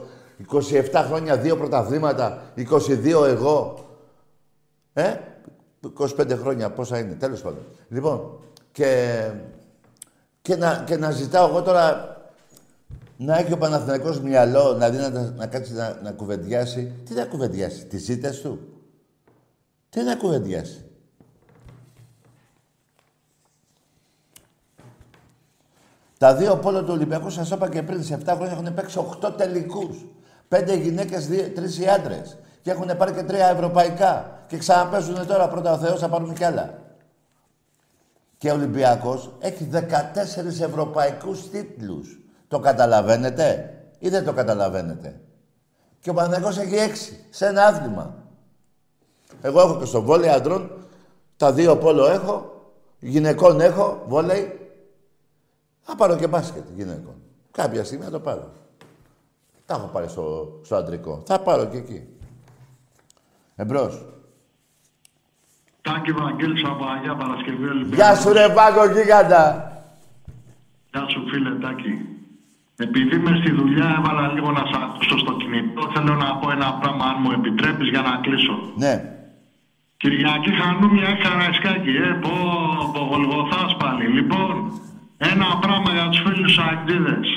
Speaker 1: 27 χρόνια, δύο πρωταθλήματα, 22 εγώ. Ε, 25 χρόνια, πόσα είναι, τέλος πάντων. Λοιπόν, και, και, να, και να ζητάω εγώ τώρα να έχει ο Παναθηναϊκός μυαλό, να δει να, να κάτσει να, να κουβεντιάσει. Τι να κουβεντιάσει, τις ζήτες του; Τι να κουβεντιάσει; Τα δύο πόλο του Ολυμπιακού, σας είπα και πριν, σε 7 χρόνια έχουν παίξει 8 τελικούς. Πέντε γυναίκες, τρεις οι άντρες. Και έχουν πάρει και τρία ευρωπαϊκά. Και ξαναπέζουν τώρα πρώτα ο Θεός, θα πάρουν κι άλλα. Και ο Ολυμπιακός έχει 14 ευρωπαϊκούς τίτλους. Το καταλαβαίνετε ή δεν το καταλαβαίνετε; Και ο Παναγιώτης έχει 6 σε ένα άθλημα. Εγώ έχω και στο βόλεϊ αντρών, τα δύο πόλο έχω, γυναικών έχω, βόλεϊ, θα πάρω και μπάσκετ γυναικών. Κάποια στιγμή θα το πάρω. Τα έχω πάρει στο, στο αντρικό. Θα πάρω και εκεί. Εμπρός.
Speaker 2: Τάκη Βαγγέλης από Αγία Παρασκευή Ολυμπιακή.
Speaker 1: Γεια σου ρε Βάγκο γίγαντα.
Speaker 2: Γεια σου φίλε Τάκη. Επειδή είμαι στη δουλειά έβαλα λίγο να σ' ακούσω στο κινητό. Θέλω να πω ένα πράγμα αν μου επιτρέπεις για να κλείσω.
Speaker 1: Ναι.
Speaker 2: Κυριακή Χανούμια Καραϊσκάκη, ε, πω, πω Γολγοθάς πάλι. Λοιπόν, ένα πράγμα για τους φίλους Αγγλίδες.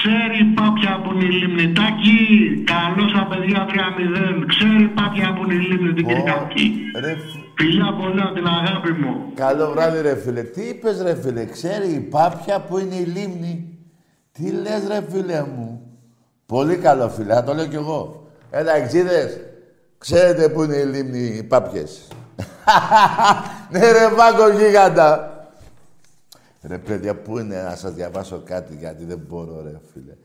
Speaker 2: Ξέρει η Πάπια που είναι η Λιμνητάκη, καλώς τα παιδιά 3-0. Ξέρει η Πάπια που είναι η Λίμνη την Κυριακή.
Speaker 1: Ρε,
Speaker 2: Φιλιά πολλά την αγάπη μου.
Speaker 1: καλό βράδυ ρε φίλε. Τι είπες ρε φίλε; Ξέρει η Πάπια που είναι η λίμνη; Τι λες ρε φίλε μου; Πολύ καλό φίλε. Θα το λέω κι εγώ. Έλα εξίδες. Ξέρετε που είναι η λίμνη οι Πάπιες. ναι ρε Βάγκο γίγαντα. Ρε παιδιά, πού είναι να σας διαβάσω κάτι, γιατί δεν μπορώ, ρε φίλε.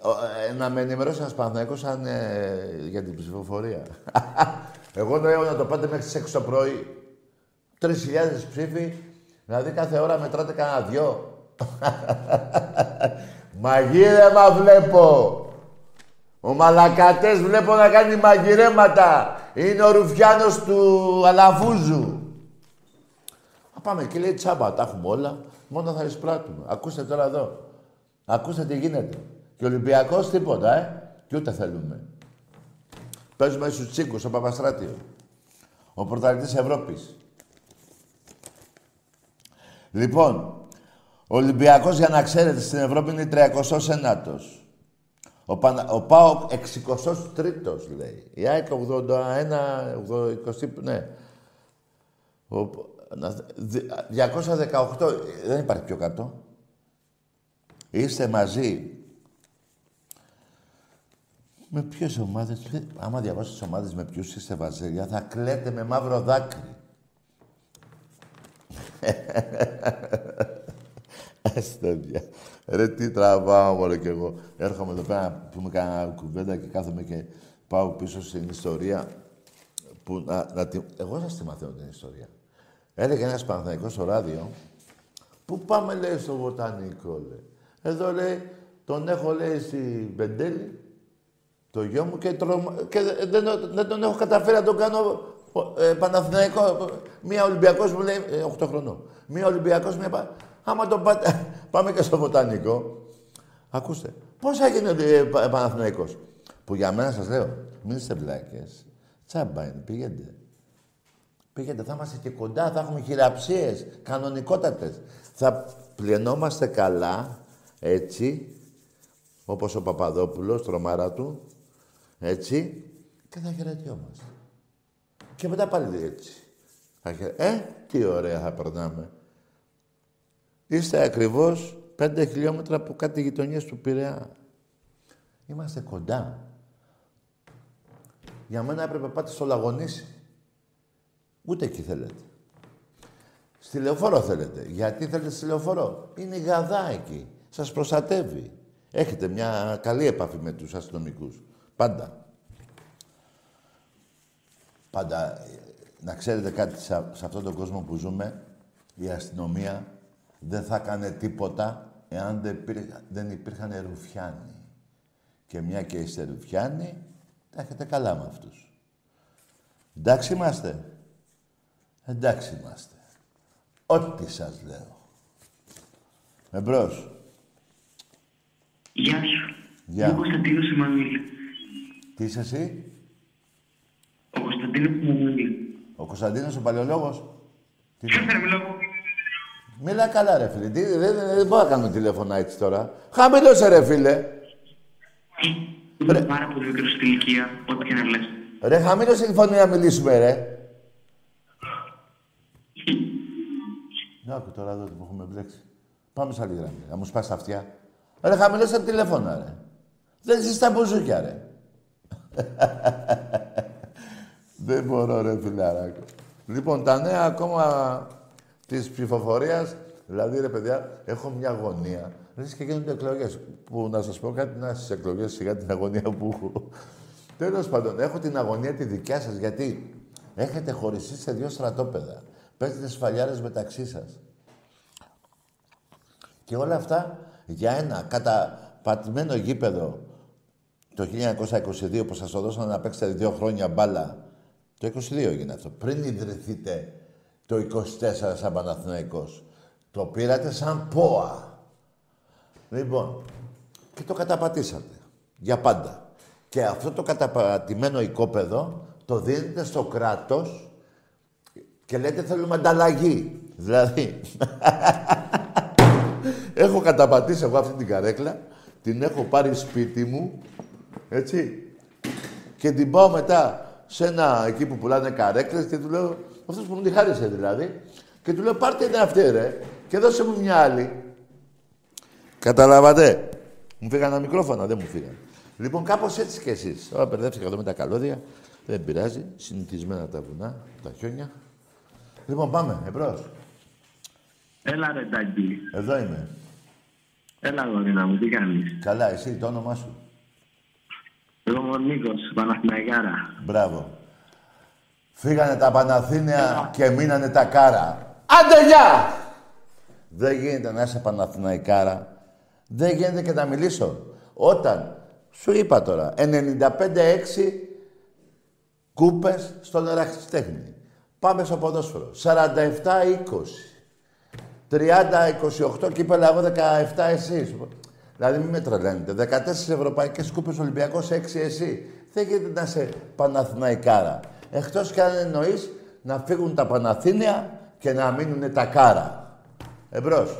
Speaker 1: Ο, ε, να με ενημερώσει ένας Παναθηναϊκός αν, ε, για την ψηφοφορία. Εγώ λέω να το πάτε μέχρι τις 6 το πρωί. 3.000 ψήφοι, δηλαδή κάθε ώρα μετράτε κανένα δυο. Μαγείρεμα βλέπω. Ο Μαλακατές βλέπω να κάνει μαγειρέματα. Είναι ο Ρουφιάνος του Αλαφούζου. Α, πάμε και λέει τσάμπα, τα έχουμε όλα. Μόνο θα εισπράττουμε. Ακούστε τώρα εδώ. Ακούστε τι γίνεται. Και ο Ολυμπιακός τίποτα, ε. Και ούτε θέλουμε. Παίζουμε στους τσίγκους, στο Παπαστράτιο. Ο πρωταθλητής Ευρώπης. Λοιπόν, ο Ολυμπιακός, για να ξέρετε, στην Ευρώπη είναι 39ος. Ο, Πανα... ο ΠΑΟΚ 63ος, λέει. Η ΑΕΚ 81, 20, ναι. Ο... να- δι- 218, δεν υπάρχει πιο κάτω. Είστε μαζί. Με ποιες ομάδες, άμα διαβάσω τις ομάδες με ποιους είστε βαζέλια, θα κλαίτε με μαύρο δάκρυ. Αστέδια. Ρε τι τραβάω μωρέ κι εγώ. Έρχομαι εδώ πέρα να πούμε κανένα κουβέντα και κάθομαι και πάω πίσω στην ιστορία που να, να τη... Εγώ σας τη μαθαίνω την ιστορία. Έλεγε ένας Παναθηναϊκός στο ράδιο, Πού πάμε, λέει, στο βοτανικό, λέει. Εδώ, λέει, τον έχω, λέει, στη Μπεντέλη, το γιο μου και, τρομα... και δεν, δεν τον έχω καταφέρει να τον κάνω ε, Παναθηναϊκό. Μία Ολυμπιακός μου λέει, ε, 8 χρονών. Μία Ολυμπιακός, μία... πα- Άμα τον πάτε, πάμε και στο βοτανικό. Ακούστε, πώς έγινε ε, πα- Παναθηναϊκός. Που για μένα σας λέω, μην είστε βλάκες. Τσάμπα είναι, πήγαινε. Πήγαινε, θα είμαστε και κοντά, θα έχουμε χειραψίες, κανονικότατες. Θα πλενόμαστε καλά, έτσι, όπως ο Παπαδόπουλος, τρομάρα του, έτσι, και θα χαιρετιόμαστε. Και μετά πάλι έτσι. Θα χαιρε... Ε, τι ωραία θα περνάμε. Είστε ακριβώς πέντε χιλιόμετρα από κάτι γειτονιές του Πειραιά. Είμαστε κοντά. Για μένα έπρεπε να πάτε στο Λαγονίσι. Ούτε εκεί θέλετε. Στη λεωφόρο θέλετε. Γιατί θέλετε στη λεωφόρο; Είναι η γαδά εκεί. Σας προστατεύει. Έχετε μια καλή επαφή με τους αστυνομικούς. Πάντα. Πάντα. ε, Να ξέρετε κάτι σε, σε αυτόν τον κόσμο που ζούμε, η αστυνομία δεν θα έκανε τίποτα εάν δεν, υπήρχαν, δεν υπήρχαν ρουφιάνοι. Και μια και είστε ρουφιάνοι, τα έχετε καλά με αυτούς. Εντάξει είμαστε. Εντάξει είμαστε. Ό,τι σας λέω. Εμπρός.
Speaker 4: Γεια σου.
Speaker 1: Γεια.
Speaker 4: Είμαι ο Κωνσταντίνος Εμμανουήλ.
Speaker 1: Τι είσαι εσύ,
Speaker 4: Ο Κωνσταντίνος Εμμανουήλ.
Speaker 1: ο Κωνσταντίνος ο παλαιολόγος. Τι
Speaker 4: Ποιος
Speaker 1: είναι;
Speaker 4: θα μιλάω.
Speaker 1: Μιλά καλά ρε φίλε. Τι, δεν, δεν, δεν μπορώ να κάνω τηλέφωνα έτσι τώρα. Χαμηλώσε ρε φίλε.
Speaker 4: Είμαι πάρα πολύ μικρός στην ηλικία, ό,τι και να λες.
Speaker 1: Ρε χαμήλωσε τη φωνή να μιλήσουμε ρε. Να άκου τώρα εδώ που έχουμε μπλέξει. Πάμε σε άλλη γραμμή. Να μου σπάσει τα αυτιά. Ρε χαμηλώσε τα τηλέφωνα ρε. Δεν ζεις στα μπουζούκια ρε. Δεν μπορώ ρε φιλαράκο. Λοιπόν, τα νέα ακόμα της ψηφοφορίας, δηλαδή ρε παιδιά, έχω μια αγωνία. Λες και γίνονται εκλογές. Που να σας πω κάτι, να στις εκλογές σιγά την αγωνία που έχω. Τέλος πάντων, έχω την αγωνία τη δικιά σας, γιατί έχετε χωριστεί σε δύο στρατόπεδα. Παίζετε σφαλιάρες μεταξύ σας. Και όλα αυτά για ένα καταπατημένο γήπεδο το 1922 που σας το δώσανε να παίξετε δύο χρόνια μπάλα. Το 22 έγινε αυτό. Πριν ιδρυθείτε το 24 σαν Παναθηναϊκός. Το πήρατε σαν ΠΟΑ. Λοιπόν, και το καταπατήσατε. Για πάντα. Και αυτό το καταπατημένο οικόπεδο το δίνετε στο κράτος και λέτε θέλουμε ανταλλαγή. Δηλαδή, έχω καταπατήσει εγώ αυτή την καρέκλα, την έχω πάρει σπίτι μου, έτσι, και την πάω μετά σε ένα εκεί που πουλάνε καρέκλες και του λέω, αυτός που μου τη χάρισε δηλαδή, και του λέω πάρτε την αυτή ρε και δώσε μου μια άλλη. Καταλάβατε. Μου φύγανε ένα μικρόφωνα, δεν μου φύγανε. Λοιπόν, κάπως έτσι κι εσείς. Τώρα μπερδεύτηκα εδώ με τα καλώδια. Δεν πειράζει. Συνηθισμένα τα βουνά, τα χιόνια. Λοιπόν, πάμε. Εμπρός.
Speaker 4: Έλα ρε Τάγκη.
Speaker 1: Εδώ είμαι.
Speaker 4: Έλα γορίνα μου, τι κάνεις;
Speaker 1: Καλά, εσύ, το όνομά σου;
Speaker 4: Εγώ είμαι ο Νίκος, Παναθηναϊκάρα.
Speaker 1: Μπράβο. Φύγανε τα Παναθήνια και μείνανε τα κάρα. Άντε, γεια! Δεν γίνεται να είσαι Παναθηναϊκάρα. Δεν γίνεται και να μιλήσω. Όταν, σου είπα τώρα, 95-6 κούπες στον εραχιστέχνη. Πάμε στο ποδόσφαιρο. 47-20. 30-28 κύπελα, εγώ 17 εσείς. Δηλαδή μην με τρελαίνετε. 14 ευρωπαϊκές κούπες Ολυμπιακός, 6 εσύ. Δεν γίνεται να είσαι Παναθηναϊκάρα. Εκτός κι αν εννοείς να φύγουν τα Παναθήνια και να μείνουν τα κάρα. Εμπρός.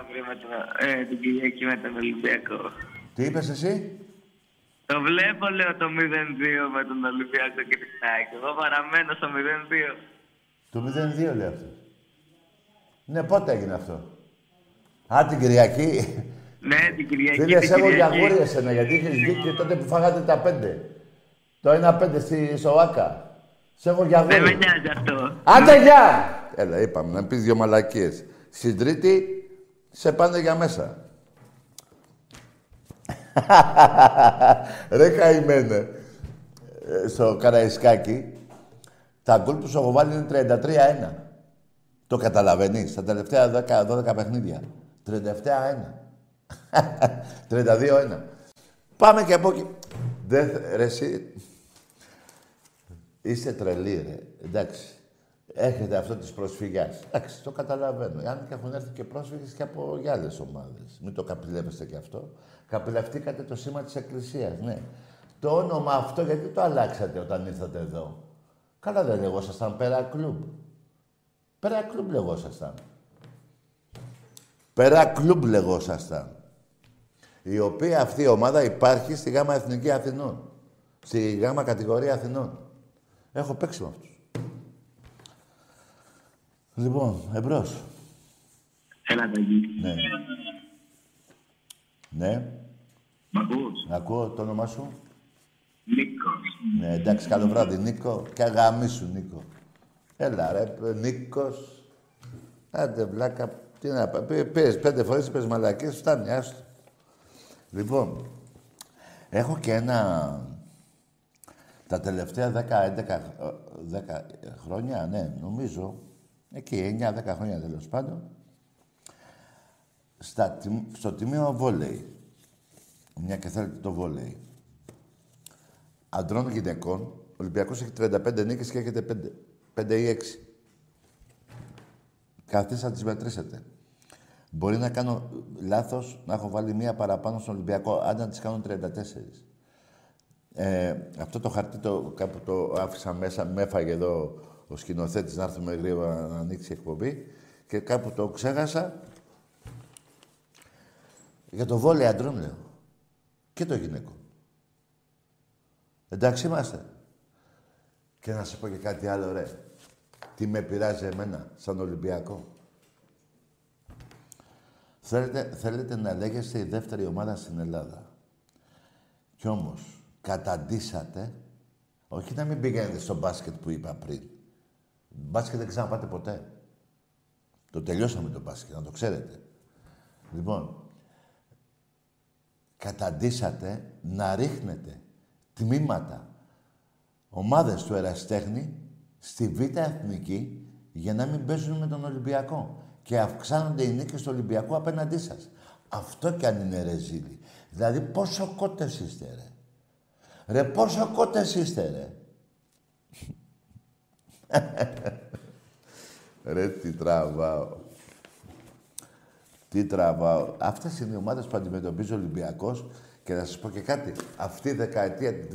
Speaker 4: Αύριο με τον, ε, την Κυριακή με τον Ολυμπιακό.
Speaker 1: Τι είπες εσύ;
Speaker 4: Το βλέπω, λέω, το 0-2 με τον Ολυμπιακό και την ΑΕΚ. Εγώ παραμένω στο 0-2.
Speaker 1: Το 0-2 λέει αυτός. Ναι, πότε έγινε αυτό; Α, την Κυριακή.
Speaker 4: Ναι, την Κυριακή.
Speaker 1: Φίλε,
Speaker 4: την
Speaker 1: σε έχω
Speaker 4: Κυριακή.
Speaker 1: για γούρι εσένα, γιατί είχες βγει και τότε που φάγατε τα πέντε. Το ένα πέντε στη Σοάκα. Σε έχω για
Speaker 4: Δεν με
Speaker 1: γούρι.
Speaker 4: νοιάζει αυτό.
Speaker 1: Άντε, γεια! Έλα, είπαμε, να πεις δυο μαλακίες. Στην Τρίτη, σε πάνε για μέσα. Ρε καημένε. Ε, Στο Καραϊσκάκι, τα γκολ που σου έχω βάλει είναι 33-1. Το καταλαβαίνεις, τα τελευταία 10-12 παιχνίδια. 37-1. 32-1. Πάμε και από εκεί. Δεν, ρε, εσύ, Είστε τρελοί, ρε. Εντάξει. Έχετε αυτό της προσφυγιάς. Εντάξει, το καταλαβαίνω. Αν και έχουν έρθει και πρόσφυγες και από για άλλες ομάδες. Μην το καπηλεύεστε κι αυτό. Καπηλευτήκατε το σήμα της Εκκλησίας, ναι. Το όνομα αυτό γιατί το αλλάξατε όταν ήρθατε εδώ; Καλά δεν λεγόσασταν πέρα κλουμπ. Πέρα κλουμπ λεγόσασταν. Πέρα κλουμπ λεγόσασταν. Η οποία αυτή η ομάδα υπάρχει στη γάμα Εθνική Αθηνών. Στη γάμα κατηγορία Αθηνών. Έχω παίξει με αυτούς. Λοιπόν, εμπρός.
Speaker 4: Έλα, Τάγκη.
Speaker 1: Ναι. Ναι.
Speaker 4: Μ' ακούς;
Speaker 1: Να ακούω το όνομά σου.
Speaker 4: Νίκος.
Speaker 1: Ναι, εντάξει, καλό βράδυ, Νίκο. Και αγαμί σου, Νίκο. Έλα, ρε, Νίκος. Άντε, βλάκα. Τι να πω. Πες πέντε φορές, είπες μαλακίες, φτάνει, άστο. Λοιπόν, έχω και ένα... Τα τελευταία 10-11 10 χρόνια, ναι, νομίζω, εκεί 9-10 χρόνια τέλος πάντων, στα, τιμ- στο τιμίο βόλεϊ. Μια και θέλετε το βόλεϊ. Αντρών γυναικών, ο Ολυμπιακός έχει 35 νίκες και έχετε 5, 5 ή 6. Καθίστε να τις μετρήσετε. Μπορεί να κάνω λάθος, να έχω βάλει μία παραπάνω στον Ολυμπιακό, αν να τις κάνω 34. Ε, αυτό το χαρτί το, κάπου το άφησα μέσα, με έφαγε εδώ ο σκηνοθέτης να έρθουμε γρήγορα να ανοίξει η εκπομπή και κάπου το ξέχασα για το βόλεϊ αντρών λέω. Και το γυναικό. Εντάξει είμαστε. Και να σου πω και κάτι άλλο, ρε. Τι με πειράζει εμένα, σαν Ολυμπιακό. Θέλετε, θέλετε να λέγεστε η δεύτερη ομάδα στην Ελλάδα. Κι όμως, καταντήσατε, όχι να μην πηγαίνετε στο μπάσκετ που είπα πριν. Μπάσκετ δεν ξαναπάτε ποτέ. Το τελειώσαμε το μπάσκετ, να το ξέρετε. Λοιπόν, καταντήσατε να ρίχνετε τμήματα, ομάδες του Εραστέχνη στη Β' Εθνική για να μην παίζουν με τον Ολυμπιακό. Και αυξάνονται οι νίκες του Ολυμπιακού απέναντί σας. Αυτό κι αν είναι ρεζίλι. Δηλαδή πόσο κότες είστε ρε. Ρε πόσο κότες είστε ρε. ρε τι τραβάω. Τι τραβάω. Αυτές είναι οι ομάδες που αντιμετωπίζει ο Ολυμπιακός και να σας πω και κάτι. Αυτή η δεκαετία του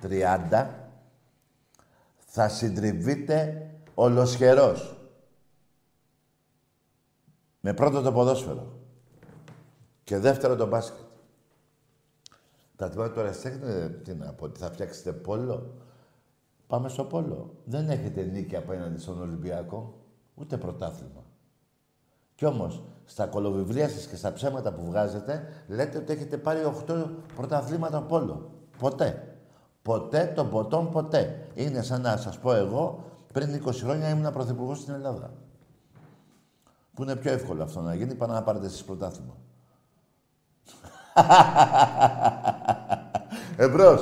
Speaker 1: 2020-2030 θα συντριβείτε ολοσχερός. Με πρώτο το ποδόσφαιρο. Και δεύτερο το μπάσκετ. Τα τμήματα του Εραστέχνη, τι να πω, ότι θα φτιάξετε πόλο. Πάμε στο πόλο. Δεν έχετε νίκη απέναντι στον Ολυμπιακό, ούτε πρωτάθλημα. Κι όμως, στα κολοβιβλία σας και στα ψέματα που βγάζετε, λέτε ότι έχετε πάρει 8 πρωταθλήματα πόλο. Ποτέ. Ποτέ το ποτόν ποτέ. Είναι σαν να σας πω εγώ, πριν 20 χρόνια ήμουν πρωθυπουργός στην Ελλάδα. Που είναι πιο εύκολο αυτό να γίνει, παρά να πάρετε εσείς πρωτάθλημα. Εμπρός.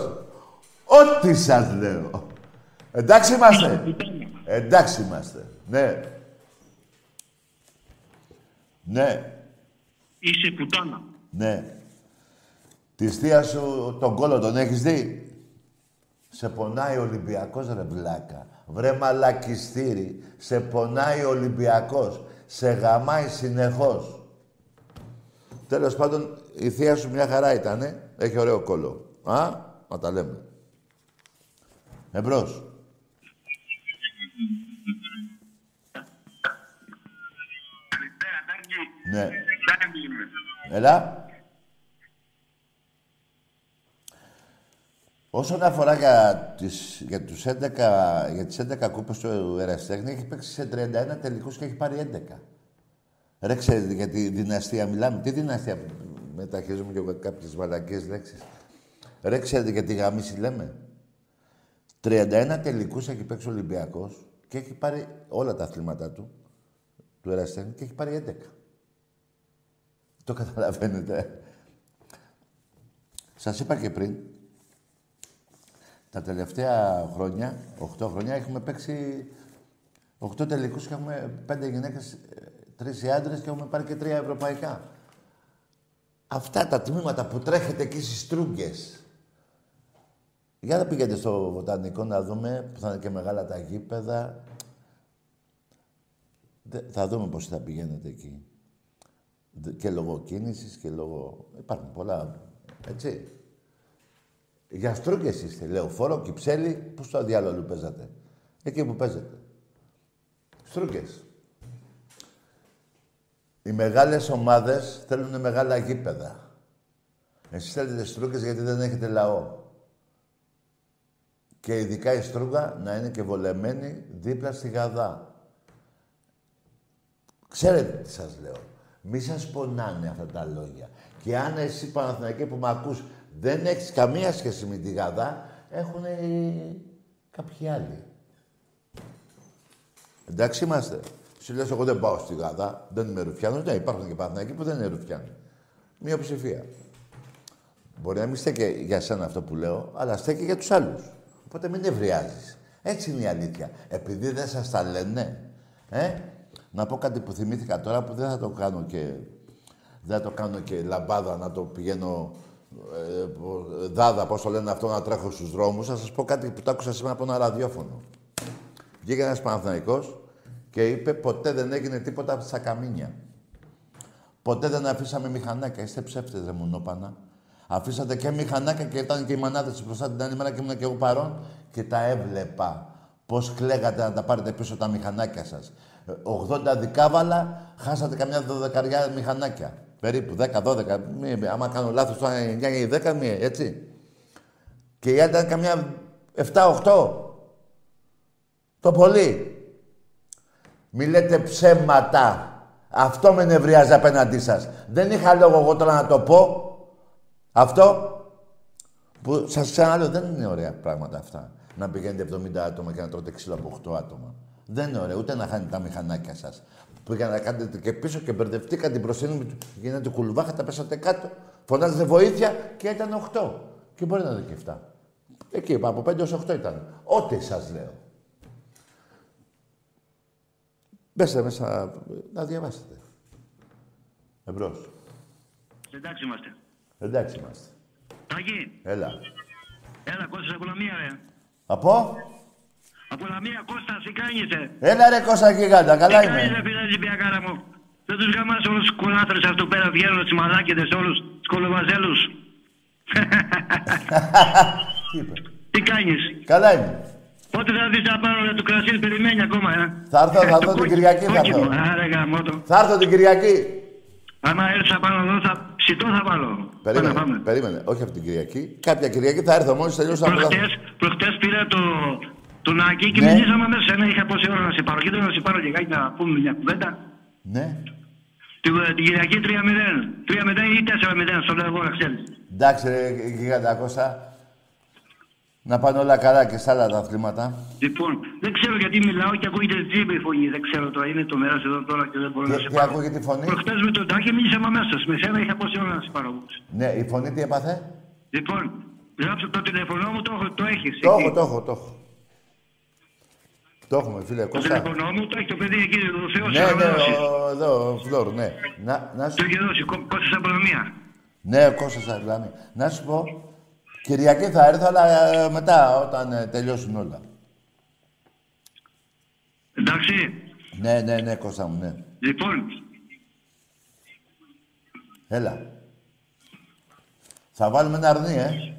Speaker 1: Ό,τι σας λέω. Εντάξει είμαστε. Εντάξει είμαστε. Ναι. Ναι.
Speaker 2: Είσαι πουτάνα.
Speaker 1: Ναι. Τη θεία σου τον κόλο τον έχεις δει; Σε πονάει ο Ολυμπιακός ρε βλάκα. Βρε μαλακιστήρι. Σε πονάει ο Ολυμπιακός. Σε γαμάει συνεχώς. Τέλος πάντων, η θεία σου μια χαρά ήτανε. Έχει ωραίο κόλλο. Α, να τα λέμε. Εμπρός. Ναι.
Speaker 4: Τάκη είμαι.
Speaker 1: Έλα. Όσον αφορά για, τις, για, τους 11, για τις 11 κούπες του Εραστέχνη, έχει παίξει σε 31 τελικούς και έχει πάρει 11. Ρε, ξέρετε για τη δυναστεία μιλάμε. Τι δυναστεία, μεταχειρίζομαι και εγώ κάποιες μαλακίες λέξεις. Ρε, ξέρετε για τη γαμίση λέμε. 31 τελικούς έχει παίξει ο Ολυμπιακός και έχει πάρει όλα τα αθλήματα του, του Εραστέχνη, και έχει πάρει 11. Το καταλαβαίνετε. Σας είπα και πριν, τα τελευταία χρόνια, 8 χρόνια, έχουμε παίξει 8 τελικούς και έχουμε 5 γυναίκες, 3 οι άντρες και έχουμε πάρει και 3 ευρωπαϊκά. Αυτά τα τμήματα που τρέχετε εκεί στις Στρούγκες. Για να πηγαίνετε στο Βοτανικό να δούμε, που θα είναι και μεγάλα τα γήπεδα. Δε- Θα δούμε πώς θα πηγαίνετε εκεί. Δε- Και λόγω κίνησης και λόγω... Υπάρχουν πολλά, έτσι. Για στρούγκες είστε, λεωφόρο, κυψέλη, πού στο διάλογο παίζατε; Εκεί που παίζετε. Στρούγκες. Οι μεγάλες ομάδες θέλουν μεγάλα γήπεδα. Εσείς θέλετε στρούγκες γιατί δεν έχετε λαό. Και ειδικά η στρούγκα να είναι και βολεμένη δίπλα στη γαδά. Ξέρετε τι σας λέω. Μη σας πονάνε αυτά τα λόγια. Και αν εσύ Παναθηναϊκέ που με ακούς δεν έχεις καμία σχέση με τη γαδά, έχουν κάποιοι άλλοι. Εντάξει είμαστε. Σου λες, εγώ δεν πάω στη γαδά, δεν είμαι ρουφιάνος. Ναι, υπάρχουν και Παναθηναϊκοί που δεν είναι ρουφιάνοι. Μειοψηφία. Μπορεί να μην στέκει για σένα αυτό που λέω, αλλά στέκει για τους άλλους. Οπότε μην νευριάζεις. Έτσι είναι η αλήθεια. Επειδή δεν σας τα λένε, ε, Να πω κάτι που θυμήθηκα τώρα που δεν θα το κάνω και... Δεν θα το κάνω και λαμπάδα να το πηγαίνω ε, δάδα, πώς το λένε αυτό, να τρέχω στους δρόμους. Θα σας πω κάτι που το άκουσα σήμερα από ένα ραδιόφωνο. Βγήκε ένας Παναθηναϊκός και είπε ποτέ δεν έγινε τίποτα από τα καμίνια. Ποτέ δεν αφήσαμε μηχανάκια. Είστε ψεύτες, ρε μουνόπανα. Αφήσατε και μηχανάκια και ήταν και οι μανάδες μπροστά την άλλη μέρα και ήμουν και εγώ παρόν και τα έβλεπα. Πώς κλαίγατε να τα πάρετε πίσω τα μηχανάκια σας. 80 δικάβαλα, χάσατε καμιά δωδεκαριά μηχανάκια. Περίπου 10-12. Μη, άμα κάνω λάθος τώρα 9 ή 10, μη, έτσι. Και η άλλη ήταν καμιά 7-8. Το πολύ. Μη λέτε ψέματα. Αυτό με νευριάζει απέναντί σας. Δεν είχα λόγο εγώ τώρα να το πω. Αυτό που σας ξαναλέω δεν είναι ωραία πράγματα αυτά. Να πηγαίνετε 70 άτομα και να τρώτε ξύλο από 8 άτομα. Δεν είναι ωραίο, ούτε να χάνετε τα μηχανάκια σας. Που για να κάνετε και πίσω και μπερδευτήκατε την προσύνη, γίνατε κουλουβάχα, τα πέσατε κάτω. Φωνάζετε βοήθεια και ήταν 8. Και μπορεί να είναι και 7. Εκεί από 5 έως 8 ήταν. Ό,τι σας λέω. Μπέστε μέσα να διαβάσετε. Εμπρός.
Speaker 5: Εντάξει είμαστε.
Speaker 1: Εντάξει είμαστε.
Speaker 5: Τάκη,
Speaker 1: Έλα.
Speaker 5: έλα Κώστα από Λαμία ρε.
Speaker 1: Από;
Speaker 5: Από Λαμία Κώστα, τι κάνεις ρε.
Speaker 1: Έλα ρε Κώστα Γιγάντα, καλά
Speaker 5: Τι κάνεις ρε
Speaker 1: είμαι.
Speaker 5: φίλε Ολυμπιακάρα μου; Δεν τους γαμάς όλους τους κολάτρες αυτού πέρα βγαίνουν τις μαλάκιδες όλους, τους κολοβαζέλους.
Speaker 1: Τι είπε.
Speaker 5: Τι κάνεις;
Speaker 1: Καλά είμαι.
Speaker 5: Πότε θα δεις να πάρω ρε, του κρασί, περιμένει ακόμα, ε.
Speaker 1: Θα έρθω, θα έρθω
Speaker 5: Το
Speaker 1: την
Speaker 5: κόκκι-
Speaker 1: Κυριακή, θα
Speaker 5: κόκκινο.
Speaker 1: έρθω.
Speaker 5: Άρε γαμώτο.
Speaker 1: Θα έρθω την Κυριακή.
Speaker 5: Άμα έρθεις απάνω εδώ, θα ψητό θα βάλω. Πάμε,
Speaker 1: Περίμενε,
Speaker 5: πάμε.
Speaker 1: περίμενε. Όχι από την Κυριακή. Κάποια Κυριακή θα έρθω μόλις τελειώσω από
Speaker 5: Προχτές, προχτές πήρα το, το Νάκη και
Speaker 1: Ναι.
Speaker 5: μιλήσαμε μέσα. Ένα είχα πόση ώρα να σε πάρω. Και τώρα να σε πάρω και κάτι να πούμε μια κουβέντα.
Speaker 1: Ναι.
Speaker 5: Την, την Κυριακή 3-0. 3-0 ή 4-0, στο λέω εγώ να ξέρεις.
Speaker 1: Εντάξει ρε Γιγάντα Κώστα. Να πάνε όλα καλά και σε άλλα τα αθλήματα.
Speaker 5: Λοιπόν, δεν ξέρω γιατί μιλάω και ακούγεται τζίμπη η φωνή. Δεν ξέρω τώρα. Είναι το μέρος εδώ τώρα και δεν μπορώ να
Speaker 1: Τι,
Speaker 5: σε
Speaker 1: τι
Speaker 5: πάρω.
Speaker 1: ακούγεται η φωνή;
Speaker 5: Προχτές με τον Τάκη μίλησαμε αμέσως. Με σένα είχα πόση ώρα να σε πάρω.
Speaker 1: Ναι, η φωνή τι έπαθε;
Speaker 5: Λοιπόν, γράψε το τηλεφωνό μου, το, έχω- το έχεις.
Speaker 1: Το
Speaker 5: εκεί.
Speaker 1: έχω, το έχω, το έχω. Το έχουμε, φίλε
Speaker 5: Το
Speaker 1: Κώστα.
Speaker 5: τηλεφωνό μου το έχει το παιδί εκεί, ο Θεός
Speaker 1: Ναι,
Speaker 5: θα
Speaker 1: ναι,
Speaker 5: με δώσει.
Speaker 1: ο- εδώ, ο Φλόρ, ναι. Να, να σου...
Speaker 5: Το έχει δώσει, Κώ- Κώστας από Λαμία.
Speaker 1: Ναι, ο Κώστας Αγλάνη. Να σου πω, Κυριακή θα έρθω, αλλά ε, μετά, όταν ε, τελειώσουν όλα.
Speaker 5: Εντάξει.
Speaker 1: Ναι, ναι, ναι, Κώστα μου, ναι.
Speaker 5: Λοιπόν,
Speaker 1: Έλα. Θα βάλουμε ένα αρνί, ε.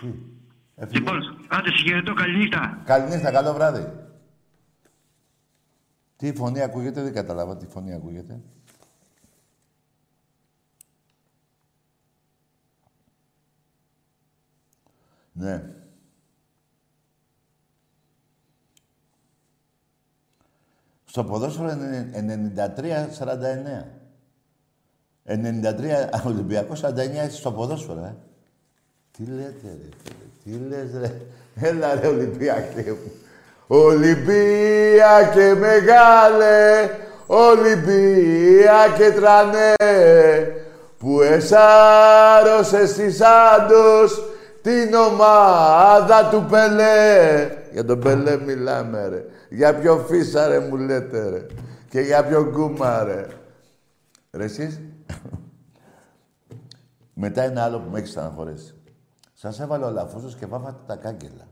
Speaker 1: Τι, έφυγε.
Speaker 5: λοιπόν, άντε συγχαιρετώ, καληνύχτα.
Speaker 1: Καληνύχτα, καλό βράδυ. Τι φωνή ακούγεται, δεν κατάλαβα τι φωνή ακούγεται. Ναι. Στο ποδόσφαιρο είναι 93-49. 93 Ολυμπιακός, 49 στο ποδόσφαιρο, ε. Τι λέτε, ρε, φίλε, τι λες, ρε; Έλα, ρε, Ολυμπιακέ μου. Ολυμπιακέ μεγάλε, Ολυμπιακέ τρανέ, που εσάρωσες της Άντος την ομάδα του Πελέ. Για τον Πελέ μιλάμε, ρε. Για ποιο φίσα, ρε, μου λέτε, ρε. Και για ποιο γκούμα, ρε. Ρε, εσείς; Μετά ένα άλλο που με έχεις στεναχωρέσει. Σας έβαλε ο Λαφούζος και βάφατε τα κάγκελα.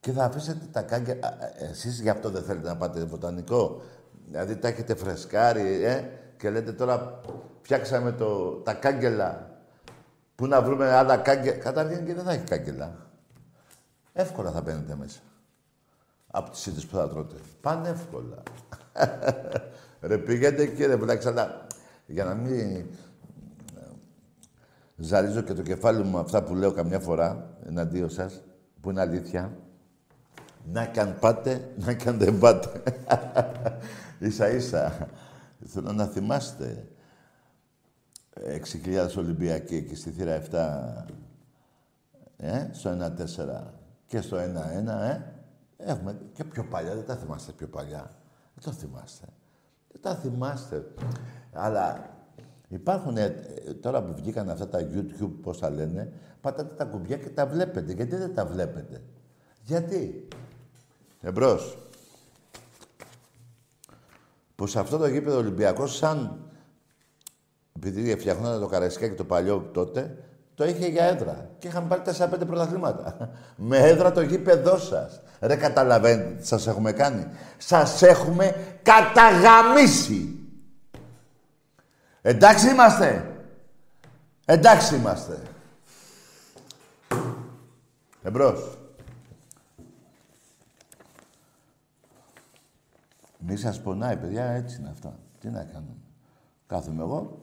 Speaker 1: Και θα αφήσετε τα κάγκελα... Α, ε, Εσείς γι' αυτό δεν θέλετε να πάτε βοτανικό. Δηλαδή τα έχετε φρεσκάρει, ε, και λέτε τώρα φτιάξαμε το, τα κάγκελα. Πού να βρούμε άλλα κάγκελα. Καταρχήν και δεν θα έχει κάγκελα. Εύκολα θα μπαίνετε μέσα. Από τις ίδιες που θα τρώτε. Πάνε εύκολα. ρε πήγαινε και ρε βλάξα, αλλά για να μην ζαλίζω και το κεφάλι μου με αυτά που λέω καμιά φορά εναντίον σας, που είναι αλήθεια. Να κι αν πάτε, να κι αν δεν πάτε. ίσα ίσα. Θέλω να θυμάστε 6.000 Ολυμπιακοί εκεί στη θύρα 7, ε, στο 1-4 και στο 1-1, ε. Έχουμε και πιο παλιά, δεν τα θυμάστε πιο παλιά. Δεν το θυμάστε. Δεν τα θυμάστε. Αλλά υπάρχουν, ε, τώρα που βγήκαν αυτά τα YouTube, πώς τα λένε, πατάτε τα κουμπιά και τα βλέπετε. Γιατί δεν τα βλέπετε; Γιατί; Εμπρός. πως αυτό το γήπεδο Ολυμπιακός σαν επειδή φτιαχνόταν το Καραϊσκάκι το παλιό τότε, το είχε για έδρα. Και είχαμε πάρει 4-5 πρωταθλήματα. Με έδρα το γήπεδό σας. Ρε καταλαβαίνετε τι σας έχουμε κάνει. Σας έχουμε καταγαμίσει. Εντάξει είμαστε. Εντάξει είμαστε. Εμπρός. Μη σας πονάει, παιδιά, έτσι είναι αυτά. Τι να κάνουμε. Κάθομαι εγώ.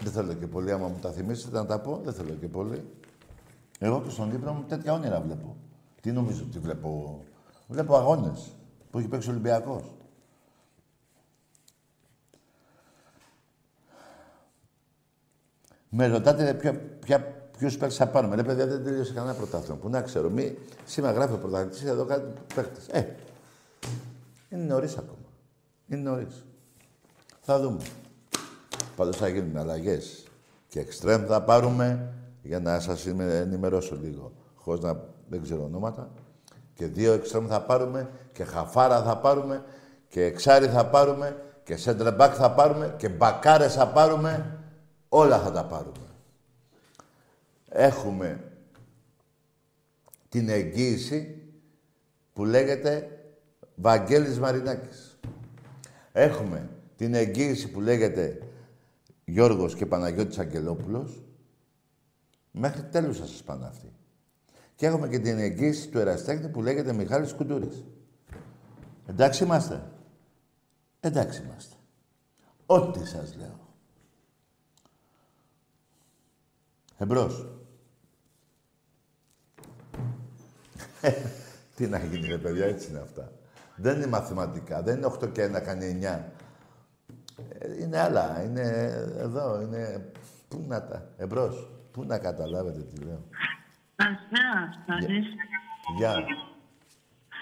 Speaker 1: Δεν θέλω και πολύ, άμα μου τα θυμίσετε να τα πω, δεν θέλω και πολύ. Εγώ και στον ύπνο μου τέτοια όνειρα βλέπω. Τι νομίζω ότι βλέπω. Βλέπω αγώνες που έχει παίξει ο Ολυμπιακός. Με ρωτάτε ποια, ποια, ποιους παίκτες θα πάρουμε. Ρε παιδιά, δεν τελείωσε κανένα πρωτάθλημα. Που να ξέρω. Μη, σήμερα γράφει ο πρωταθλητής, εδώ κάτι παίκτες. Ε, είναι νωρίς ακόμα. Είναι νωρίς. Θα δούμε. Πάντως θα γίνουν αλλαγές. Και εξτρέμ θα πάρουμε, για να σας ενημερώσω λίγο, χωρίς να δεν ξέρω ονόματα. Και δύο εξτρέμ θα πάρουμε, και χαφάρα θα πάρουμε, και εξάρι θα πάρουμε, και σέντρεμπακ θα πάρουμε, και μπακάρες θα πάρουμε. Όλα θα τα πάρουμε. Έχουμε την εγγύηση που λέγεται Βαγγέλης Μαρινάκης. Έχουμε την εγγύηση που λέγεται Γιώργος και Παναγιώτης Αγγελόπουλος. Μέχρι τέλους θα σας πάνε αυτοί. Και έχουμε και την εγγύηση του εραστέχνη που λέγεται Μιχάλης Κουντούρης. Εντάξει είμαστε. Εντάξει είμαστε. Ό,τι σας λέω. Εμπρός. Τι να γίνει ρε παιδιά, έτσι είναι αυτά. Δεν είναι μαθηματικά, δεν είναι 8 και 1 κάνει 9. Ε, είναι άλλα, είναι εδώ, είναι... Πού να τα, εμπρός. Πού να καταλάβετε τι λέω.
Speaker 6: Καλησπέρα, Στανής.
Speaker 1: Γεια.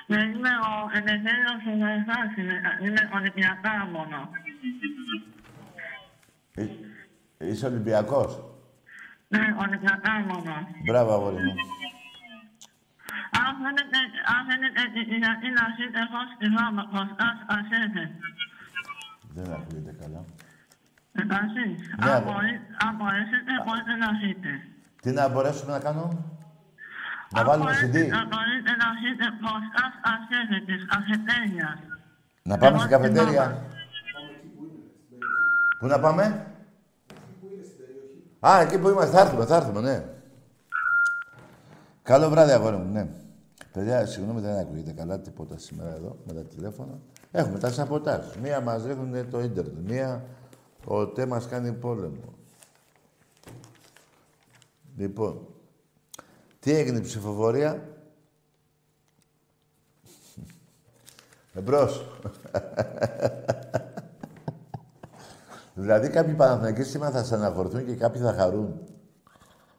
Speaker 6: Ναι, είμαι ο Ελευθέριος Ελευθέρας, είμαι Ολυμπιακά μόνο.
Speaker 1: Ε, Είσαι Ολυμπιακός;
Speaker 6: Ναι, Ολυμπιακά μόνο.
Speaker 1: Μπράβο, αγόρι μου.
Speaker 6: Αν θέλετε, αν θέλετε, γιατί να ζείτε εγώ στη Ρώμα, πως ας ασέτε.
Speaker 1: Δεν ακούγεται καλά.
Speaker 6: Εντάξει,
Speaker 1: Ναι,
Speaker 6: αν
Speaker 1: αγόρι.
Speaker 6: μπορεί- αν μπορέσετε, μπορείτε να ζείτε.
Speaker 1: Τι να μπορέσουμε να κάνουμε; Να
Speaker 6: Αν
Speaker 1: βάλουμε
Speaker 6: μπορείτε
Speaker 1: CD.
Speaker 6: να μπορείτε να ζείτε πως ας ασέτε της καφετέριας.
Speaker 1: Να πάμε
Speaker 6: Εγώ
Speaker 1: στην
Speaker 6: στην
Speaker 1: καφετέρια.
Speaker 6: Ρώμα.
Speaker 1: Πού να πάμε; Α, εκεί που είμαστε. Θα έρθουμε, θα έρθουμε, ναι. Καλό βράδυ, αγόρι μου, ναι. Παιδιά, συγγνώμη, δεν ακούγεται καλά τίποτα σήμερα εδώ με τα τηλέφωνα. Έχουμε τα σαποτάζ. Μία μας ρίχνουν το ίντερνετ. Μία ο ΤΕ μας κάνει πόλεμο. Λοιπόν, τι έγινε η ψηφοφορία; Εμπρός. Δηλαδή κάποιοι Παναθηναϊκοί σήμερα θα στεναχωρηθούν και κάποιοι θα χαρούν.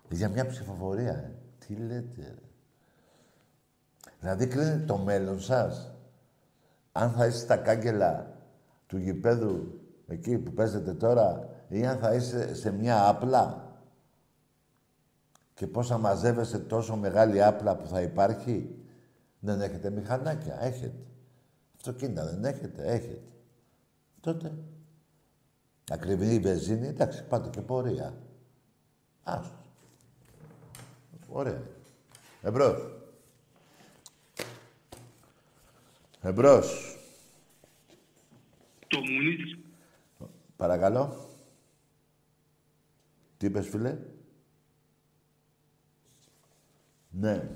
Speaker 1: Για μια ψηφοφορία, ε. Τι λέτε, ρε. Δηλαδή κρίνει το μέλλον σας. Αν θα είστε στα κάγκελα του γηπέδου εκεί που παίζετε τώρα ή αν θα είστε σε μια άπλα και πώς θα μαζεύεστε τόσο μεγάλη άπλα που θα υπάρχει. Δεν έχετε μηχανάκια. Έχετε. Αυτοκίνητα δεν έχετε. Έχετε. Τότε. Ακριβή η βενζίνη. Εντάξει, πάτε και πορεία. Άστο. Ωραία. Εμπρός. Εμπρός.
Speaker 5: Το μουνί της
Speaker 1: Παρακαλώ. Τι είπες, φίλε; Ναι.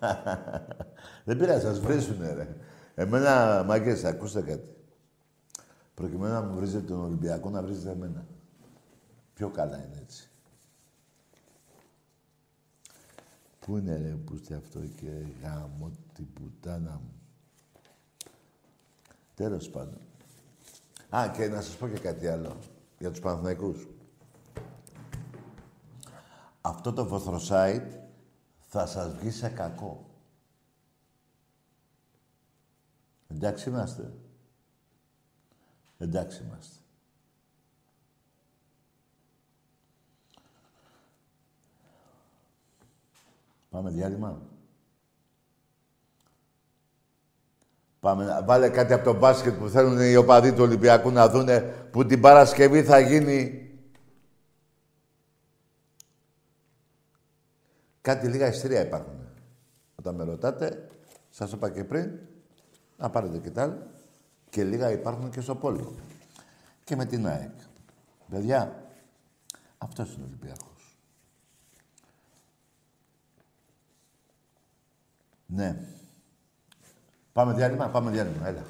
Speaker 1: Δεν πειράζει, σας βρίσουνε, ρε. Εμένα, μάγκες, ακούστε κάτι. Προκειμένου να μου βρίζετε τον Ολυμπιακό, να βρίζετε εμένα. Πιο καλά είναι έτσι. Πού είναι, ρε, που είστε αυτό και γάμο την πουτάνα μου. Τέλος πάντων. Α, και να σας πω και κάτι άλλο για τους Παναθηναϊκούς. Αυτό το βοθροσάιτ θα σας βγει σε κακό. Εντάξει είμαστε. Εντάξει είμαστε. Πάμε διάλειμμα. Πάμε. Πάμε, να- βάλε κάτι από το μπάσκετ που θέλουν οι οπαδοί του Ολυμπιακού να δούνε που την Παρασκευή θα γίνει. Κάτι λίγα ειστήρια υπάρχουν. Όταν με ρωτάτε, σας είπα και πριν, να πάρετε και τα άλλα. Και λίγα υπάρχουν και στο πόλο. Και με την ΑΕΚ. Παιδιά, αυτός είναι ο Ολυμπιακός. Ναι. Πάμε διάλειμμα, πάμε διάλειμμα, έλα.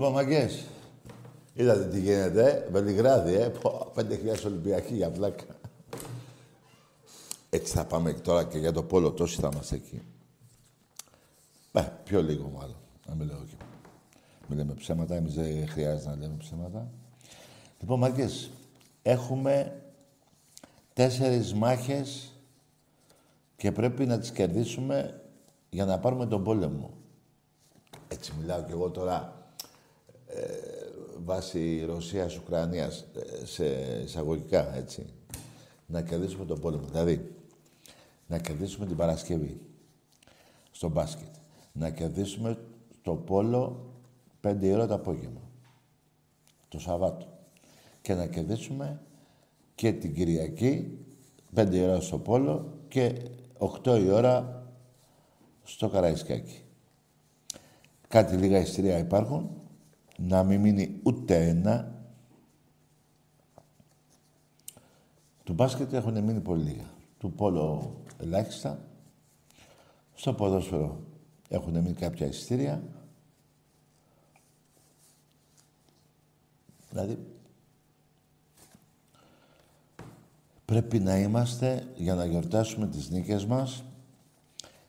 Speaker 1: Λοιπόν, μαγκές, είδατε τι γίνεται, ε; Βελιγράδι, ε, Πω, 5.000 Ολυμπιακοί για πλάκα. Έτσι θα πάμε τώρα και για το πόλο, τόσοι θα είμαστε εκεί. Ε, πιο λίγο μάλλον, να μην λέω και. Μην λέμε ψέματα, εμείς δεν χρειάζεται να λέμε ψέματα. Λοιπόν, μαγκές, έχουμε τέσσερις μάχες και πρέπει να τις κερδίσουμε για να πάρουμε τον πόλεμο. Έτσι μιλάω κι εγώ τώρα ε, βάσει Ρωσίας-Ουκρανίας ε, σε εισαγωγικά, έτσι. Να κερδίσουμε τον πόλεμο. Δηλαδή, να κερδίσουμε την Παρασκευή στο μπάσκετ. Να κερδίσουμε το πόλο πέντε ώρα το απόγευμα. Το Σαββάτο. Και να κερδίσουμε και την Κυριακή, πέντε ώρα στο πόλο και 8 η ώρα στο Καραϊσκάκι. Κάτι λίγα ιστηρία υπάρχουν, να μην μείνει ούτε ένα. Του μπάσκετ έχουν μείνει πολύ λίγα. Του πόλο ελάχιστα. Στο ποδόσφαιρο έχουν μείνει κάποια εισιτήρια. Δηλαδή, πρέπει να είμαστε για να γιορτάσουμε τις νίκες μας,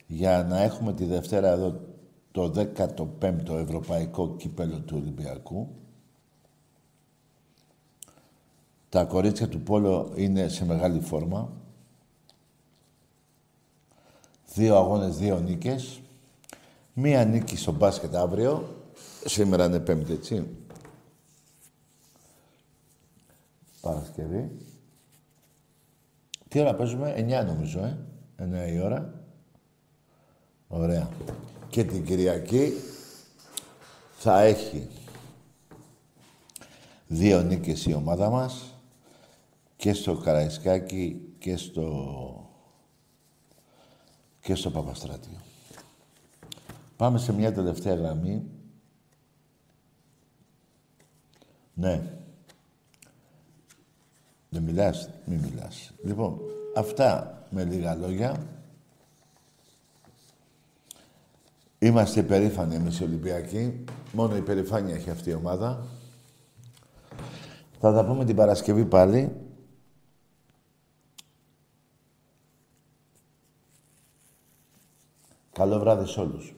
Speaker 1: για να έχουμε τη Δευτέρα εδώ το 15ο Ευρωπαϊκό Κύπελο του Ολυμπιακού. Τα κορίτσια του Πόλο είναι σε μεγάλη φόρμα. Δύο αγώνες, δύο νίκες. Μία νίκη στο μπάσκετ αύριο. Σήμερα είναι πέμπτη, έτσι. Παρασκευή. Τι ώρα παίζουμε, 9 νομίζω, ε. 9 η ώρα. Ωραία. Και την Κυριακή θα έχει δύο νίκες η ομάδα μας και στο Καραϊσκάκι και στο και στο Παπαστράτιο. Πάμε σε μια τελευταία γραμμή. Ναι. Δεν μιλάς, μη μιλάς. Λοιπόν, αυτά με λίγα λόγια. Είμαστε υπερήφανοι εμείς οι Ολυμπιακοί. Μόνο η περηφάνεια έχει αυτή η ομάδα. Θα τα πούμε την Παρασκευή πάλι. Καλό βράδυ σε όλους.